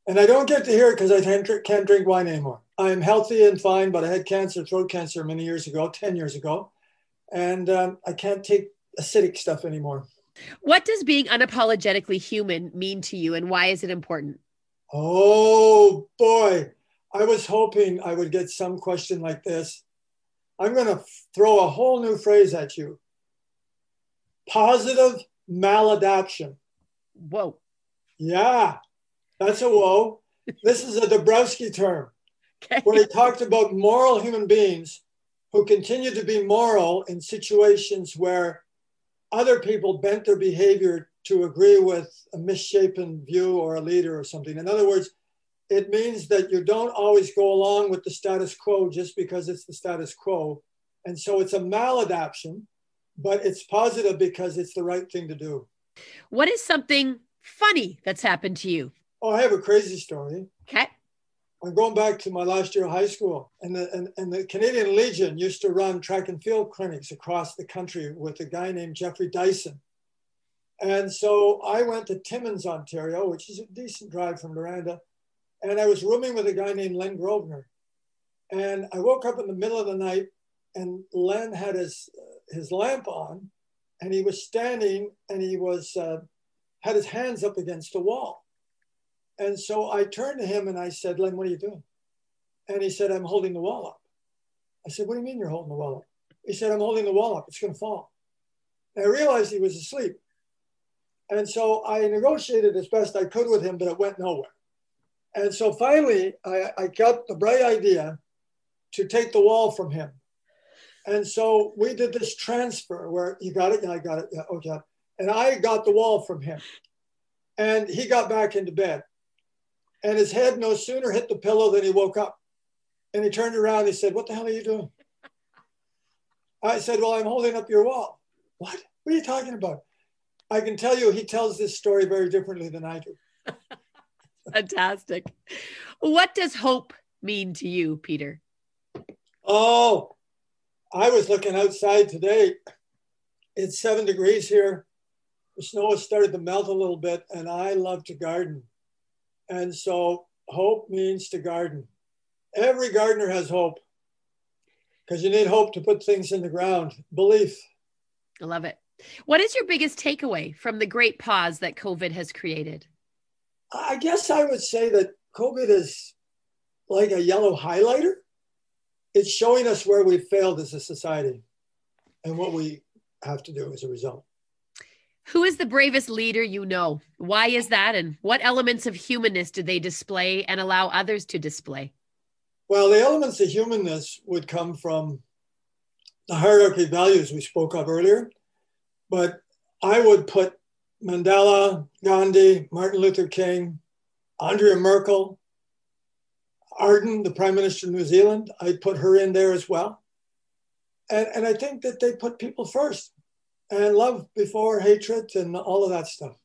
And I don't get to hear it because I can't drink wine anymore. I'm healthy and fine, but I had cancer, throat cancer, many years ago, 10 years ago. And um, I can't take acidic stuff anymore. What does being unapologetically human mean to you, and why is it important? Oh, boy. I was hoping I would get some question like this. I'm going to throw a whole new phrase at you positive maladaption. Whoa. Yeah. That's a whoa. This is a Dabrowski term okay. where he talked about moral human beings who continue to be moral in situations where other people bent their behavior to agree with a misshapen view or a leader or something. In other words, it means that you don't always go along with the status quo just because it's the status quo. And so it's a maladaption, but it's positive because it's the right thing to do. What is something funny that's happened to you? Oh, I have a crazy story. Okay. I'm going back to my last year of high school, and the, and, and the Canadian Legion used to run track and field clinics across the country with a guy named Geoffrey Dyson. And so I went to Timmins, Ontario, which is a decent drive from Noranda, and I was rooming with a guy named Len Grosvenor. And I woke up in the middle of the night, and Len had his his lamp on, and he was standing, and he was uh, had his hands up against the wall. And so I turned to him and I said, Len, what are you doing? And he said, I'm holding the wall up. I said, What do you mean you're holding the wall up? He said, I'm holding the wall up. It's going to fall. And I realized he was asleep. And so I negotiated as best I could with him, but it went nowhere. And so finally, I, I got the bright idea to take the wall from him. And so we did this transfer where you got it, yeah, I got it, yeah, okay. And I got the wall from him. And he got back into bed. And his head no sooner hit the pillow than he woke up. And he turned around and he said, What the hell are you doing? I said, Well, I'm holding up your wall. What? What are you talking about? I can tell you he tells this story very differently than I do. Fantastic. What does hope mean to you, Peter? Oh, I was looking outside today. It's seven degrees here. The snow has started to melt a little bit, and I love to garden. And so hope means to garden. Every gardener has hope because you need hope to put things in the ground. Belief. I love it. What is your biggest takeaway from the great pause that COVID has created? I guess I would say that COVID is like a yellow highlighter. it's showing us where we failed as a society and what we have to do as a result. Who is the bravest leader you know? Why is that? And what elements of humanness do they display and allow others to display? Well, the elements of humanness would come from the hierarchy of values we spoke of earlier. But I would put Mandela, Gandhi, Martin Luther King, Angela Merkel, Ardern, the Prime Minister of New Zealand, I'd put her in there as well. And, and I think that they put people first and love before hatred and all of that stuff.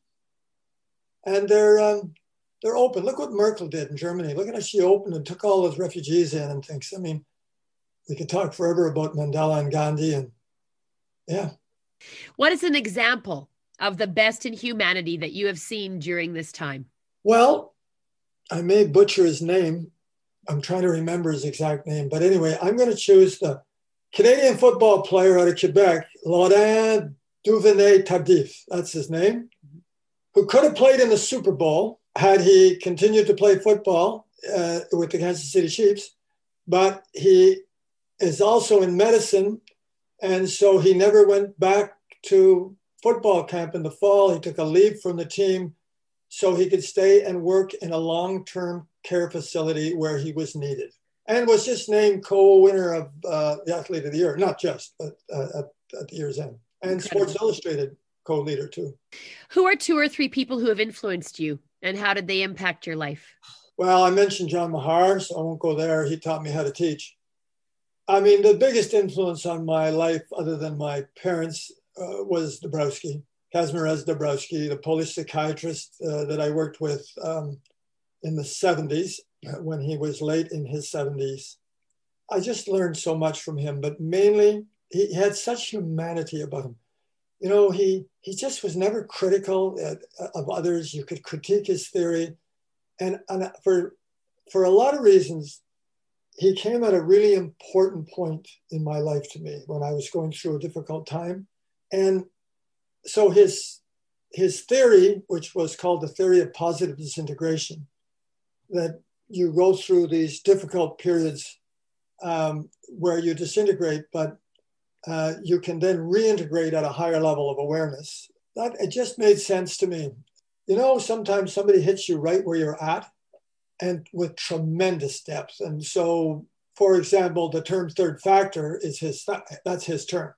And they're um, they're open. Look what Merkel did in Germany. Look at how she opened and took all those refugees in and things. I mean, we could talk forever about Mandela and Gandhi and yeah. What is an example of the best in humanity that you have seen during this time? Well, I may butcher his name. I'm trying to remember his exact name, but anyway, I'm going to choose the Canadian football player out of Quebec, Laurent Duvernay Tardif, that's his name, who could have played in the Super Bowl had he continued to play football uh, with the Kansas City Chiefs, but he is also in medicine. And so he never went back to football camp in the fall. He took a leave from the team so he could stay and work in a long term care facility where he was needed and was just named co-winner of uh, the athlete of the year. Not just but uh, at, at, the year's end. And Incredible. sports illustrated co-leader too. Who are two or three people who have influenced you and how did they impact your life? Well i mentioned john mahar so i won't go there. He taught me how to teach. I mean the biggest influence on my life other than my parents uh, was dabrowski kazimierz dabrowski the polish psychiatrist uh, that i worked with um, in the 70s when he was late in his 70s. I just learned so much from him, but mainly he had such humanity about him. You know, he he just was never critical of others. You could critique his theory, and, and for for a lot of reasons, he came at a really important point in my life to me when I was going through a difficult time, and so his his theory, which was called the theory of positive disintegration, that you go through these difficult periods um, where you disintegrate, but uh, you can then reintegrate at a higher level of awareness. That it just made sense to me. You know, sometimes somebody hits you right where you're at, and with tremendous depth. And so, for example, the term third factor is his. That's his term.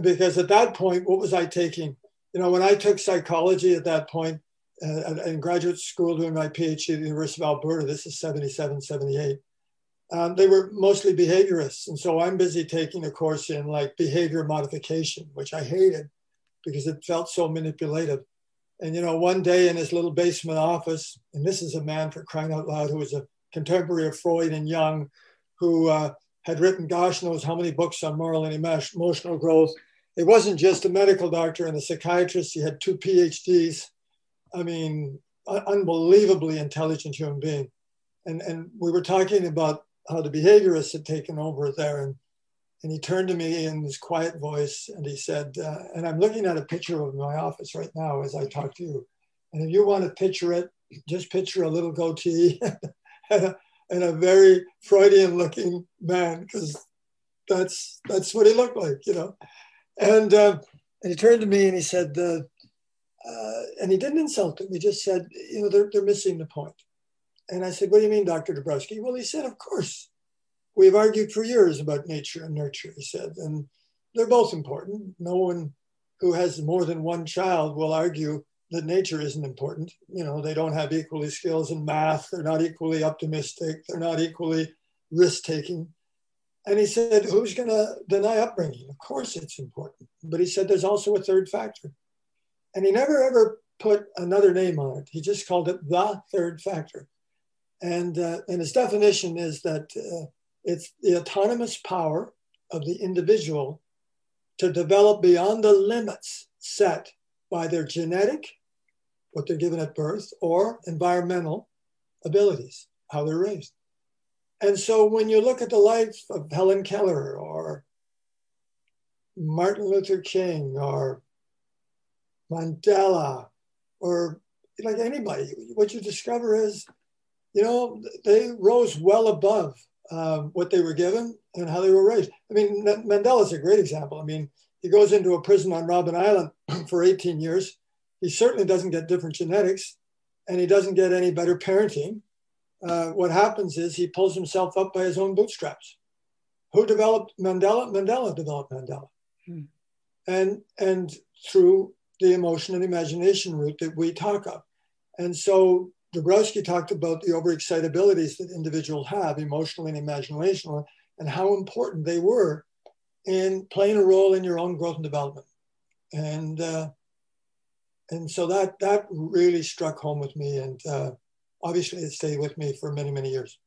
Because at that point, what was I taking? You know, when I took psychology at that point, uh, in graduate school doing my PhD at the University of Alberta. This is 77, 78. Um, they were mostly behaviorists. And so I'm busy taking a course in like behavior modification, which I hated because it felt so manipulative. And, you know, one day in his little basement office, and this is a man for crying out loud who was a contemporary of Freud and Jung, who uh, had written gosh knows how many books on moral and emotional growth. It wasn't just a medical doctor and a psychiatrist, he had two PhDs I mean, unbelievably intelligent human being. And, and we were talking about how the behaviorists had taken over there. And, and he turned to me in his quiet voice and he said, uh, and I'm looking at a picture of my office right now as I talk to you. And if you want to picture it, just picture a little goatee and a very Freudian looking man, because that's, that's what he looked like, you know. And, uh, and he turned to me and he said, uh, uh, and he didn't insult him. He just said, you know, they're, they're missing the point. And I said, what do you mean, Dr. Dabrowski? Well, he said, of course. We've argued for years about nature and nurture, he said, and they're both important. No one who has more than one child will argue that nature isn't important. You know, they don't have equally skills in math. They're not equally optimistic. They're not equally risk taking. And he said, who's going to deny upbringing? Of course it's important. But he said, there's also a third factor and he never ever put another name on it. He just called it the third factor. And, uh, and his definition is that uh, it's the autonomous power of the individual to develop beyond the limits set by their genetic, what they're given at birth, or environmental abilities, how they're raised. And so when you look at the life of Helen Keller or Martin Luther King or Mandela, or like anybody, what you discover is, you know, they rose well above um, what they were given and how they were raised. I mean, Mandela is a great example. I mean, he goes into a prison on Robben Island for 18 years. He certainly doesn't get different genetics and he doesn't get any better parenting. Uh, what happens is he pulls himself up by his own bootstraps. Who developed Mandela? Mandela developed Mandela. Hmm. And, and through the emotion and imagination route that we talk of. And so Dabrowski talked about the overexcitabilities that individuals have emotionally and imaginationally and how important they were in playing a role in your own growth and development. And uh, and so that that really struck home with me, and uh, obviously it stayed with me for many many years.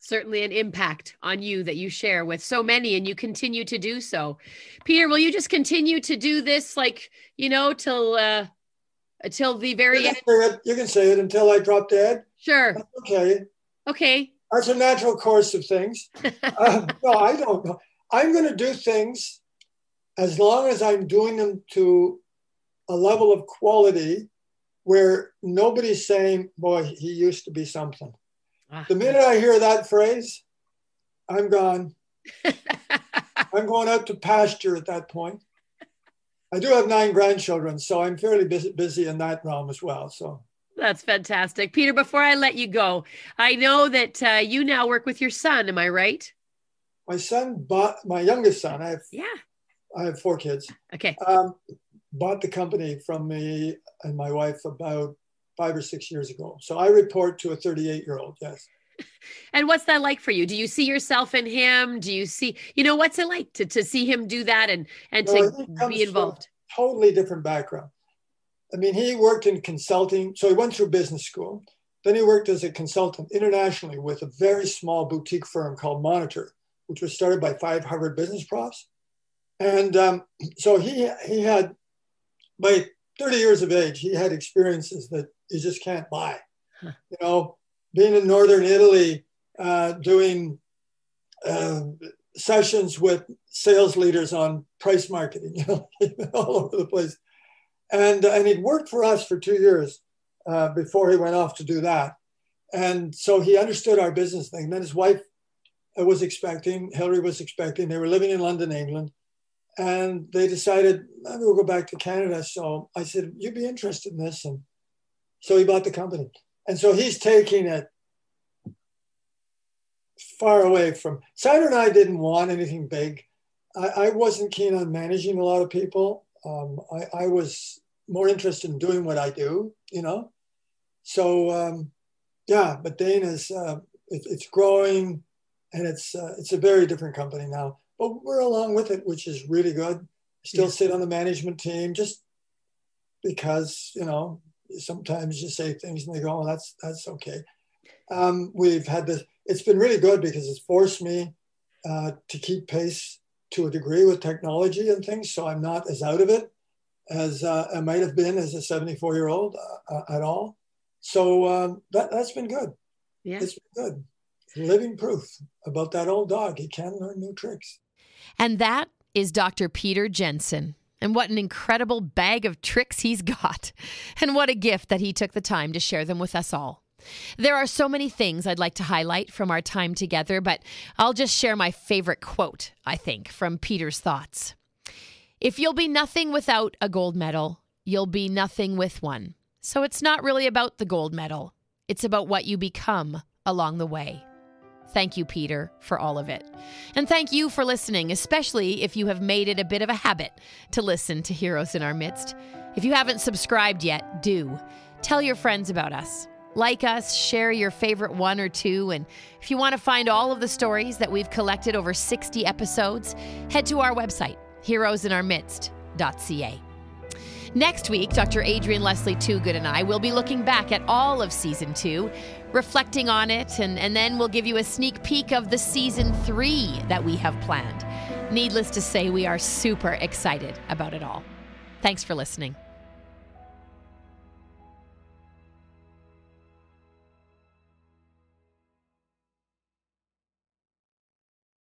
Certainly, an impact on you that you share with so many, and you continue to do so. Peter, will you just continue to do this, like you know, till uh, until the very you end? You can say it until I drop dead. Sure. okay. Okay. That's a natural course of things. uh, no, I don't know. I'm going to do things as long as I'm doing them to a level of quality where nobody's saying, boy, he used to be something. Ah. The minute I hear that phrase, I'm gone. I'm going out to pasture at that point. I do have nine grandchildren, so I'm fairly busy, busy in that realm as well. So that's fantastic. Peter, before I let you go, I know that uh, you now work with your son. Am I right? My son bought my youngest son. I have yeah. I have four kids. Okay. Um, bought the company from me and my wife about five or six years ago. So I report to a 38 year old. Yes. And what's that like for you? Do you see yourself in him? Do you see, you know, what's it like to, to see him do that and, and to be involved? Totally different background. I mean, he worked in consulting. So he went through business school. Then he worked as a consultant internationally with a very small boutique firm called Monitor, which was started by five Harvard business profs. And um, so he, he had by 30 years of age, he had experiences that you just can't buy. Huh. You know, being in Northern Italy, uh, doing uh, sessions with sales leaders on price marketing, you know, all over the place. And, and he'd worked for us for two years uh, before he went off to do that. And so he understood our business thing. Then his wife was expecting, Hillary was expecting, they were living in London, England and they decided maybe we'll go back to Canada. So I said, "You'd be interested in this," and so he bought the company. And so he's taking it far away from. Cider and I didn't want anything big. I, I wasn't keen on managing a lot of people. Um, I, I, was more interested in doing what I do, you know. So um, yeah, but Dane is uh, it, it's growing, and it's uh, it's a very different company now but we're along with it, which is really good. Still yeah. sit on the management team just because, you know, sometimes you say things and they go, oh, that's, that's okay. Um, we've had this, it's been really good because it's forced me uh, to keep pace to a degree with technology and things. So I'm not as out of it as uh, I might have been as a 74 year old uh, uh, at all. So um, that, that's been good. Yeah. It's been good. Living proof about that old dog. He can learn new tricks. And that is Dr. Peter Jensen. And what an incredible bag of tricks he's got. And what a gift that he took the time to share them with us all. There are so many things I'd like to highlight from our time together, but I'll just share my favorite quote, I think, from Peter's thoughts. If you'll be nothing without a gold medal, you'll be nothing with one. So it's not really about the gold medal, it's about what you become along the way. Thank you, Peter, for all of it. And thank you for listening, especially if you have made it a bit of a habit to listen to Heroes in Our Midst. If you haven't subscribed yet, do. Tell your friends about us. Like us, share your favorite one or two, and if you want to find all of the stories that we've collected over 60 episodes, head to our website, heroesinourmidst.ca. Next week, Dr. Adrian Leslie Toogood and I will be looking back at all of season two, reflecting on it, and, and then we'll give you a sneak peek of the season three that we have planned. Needless to say, we are super excited about it all. Thanks for listening.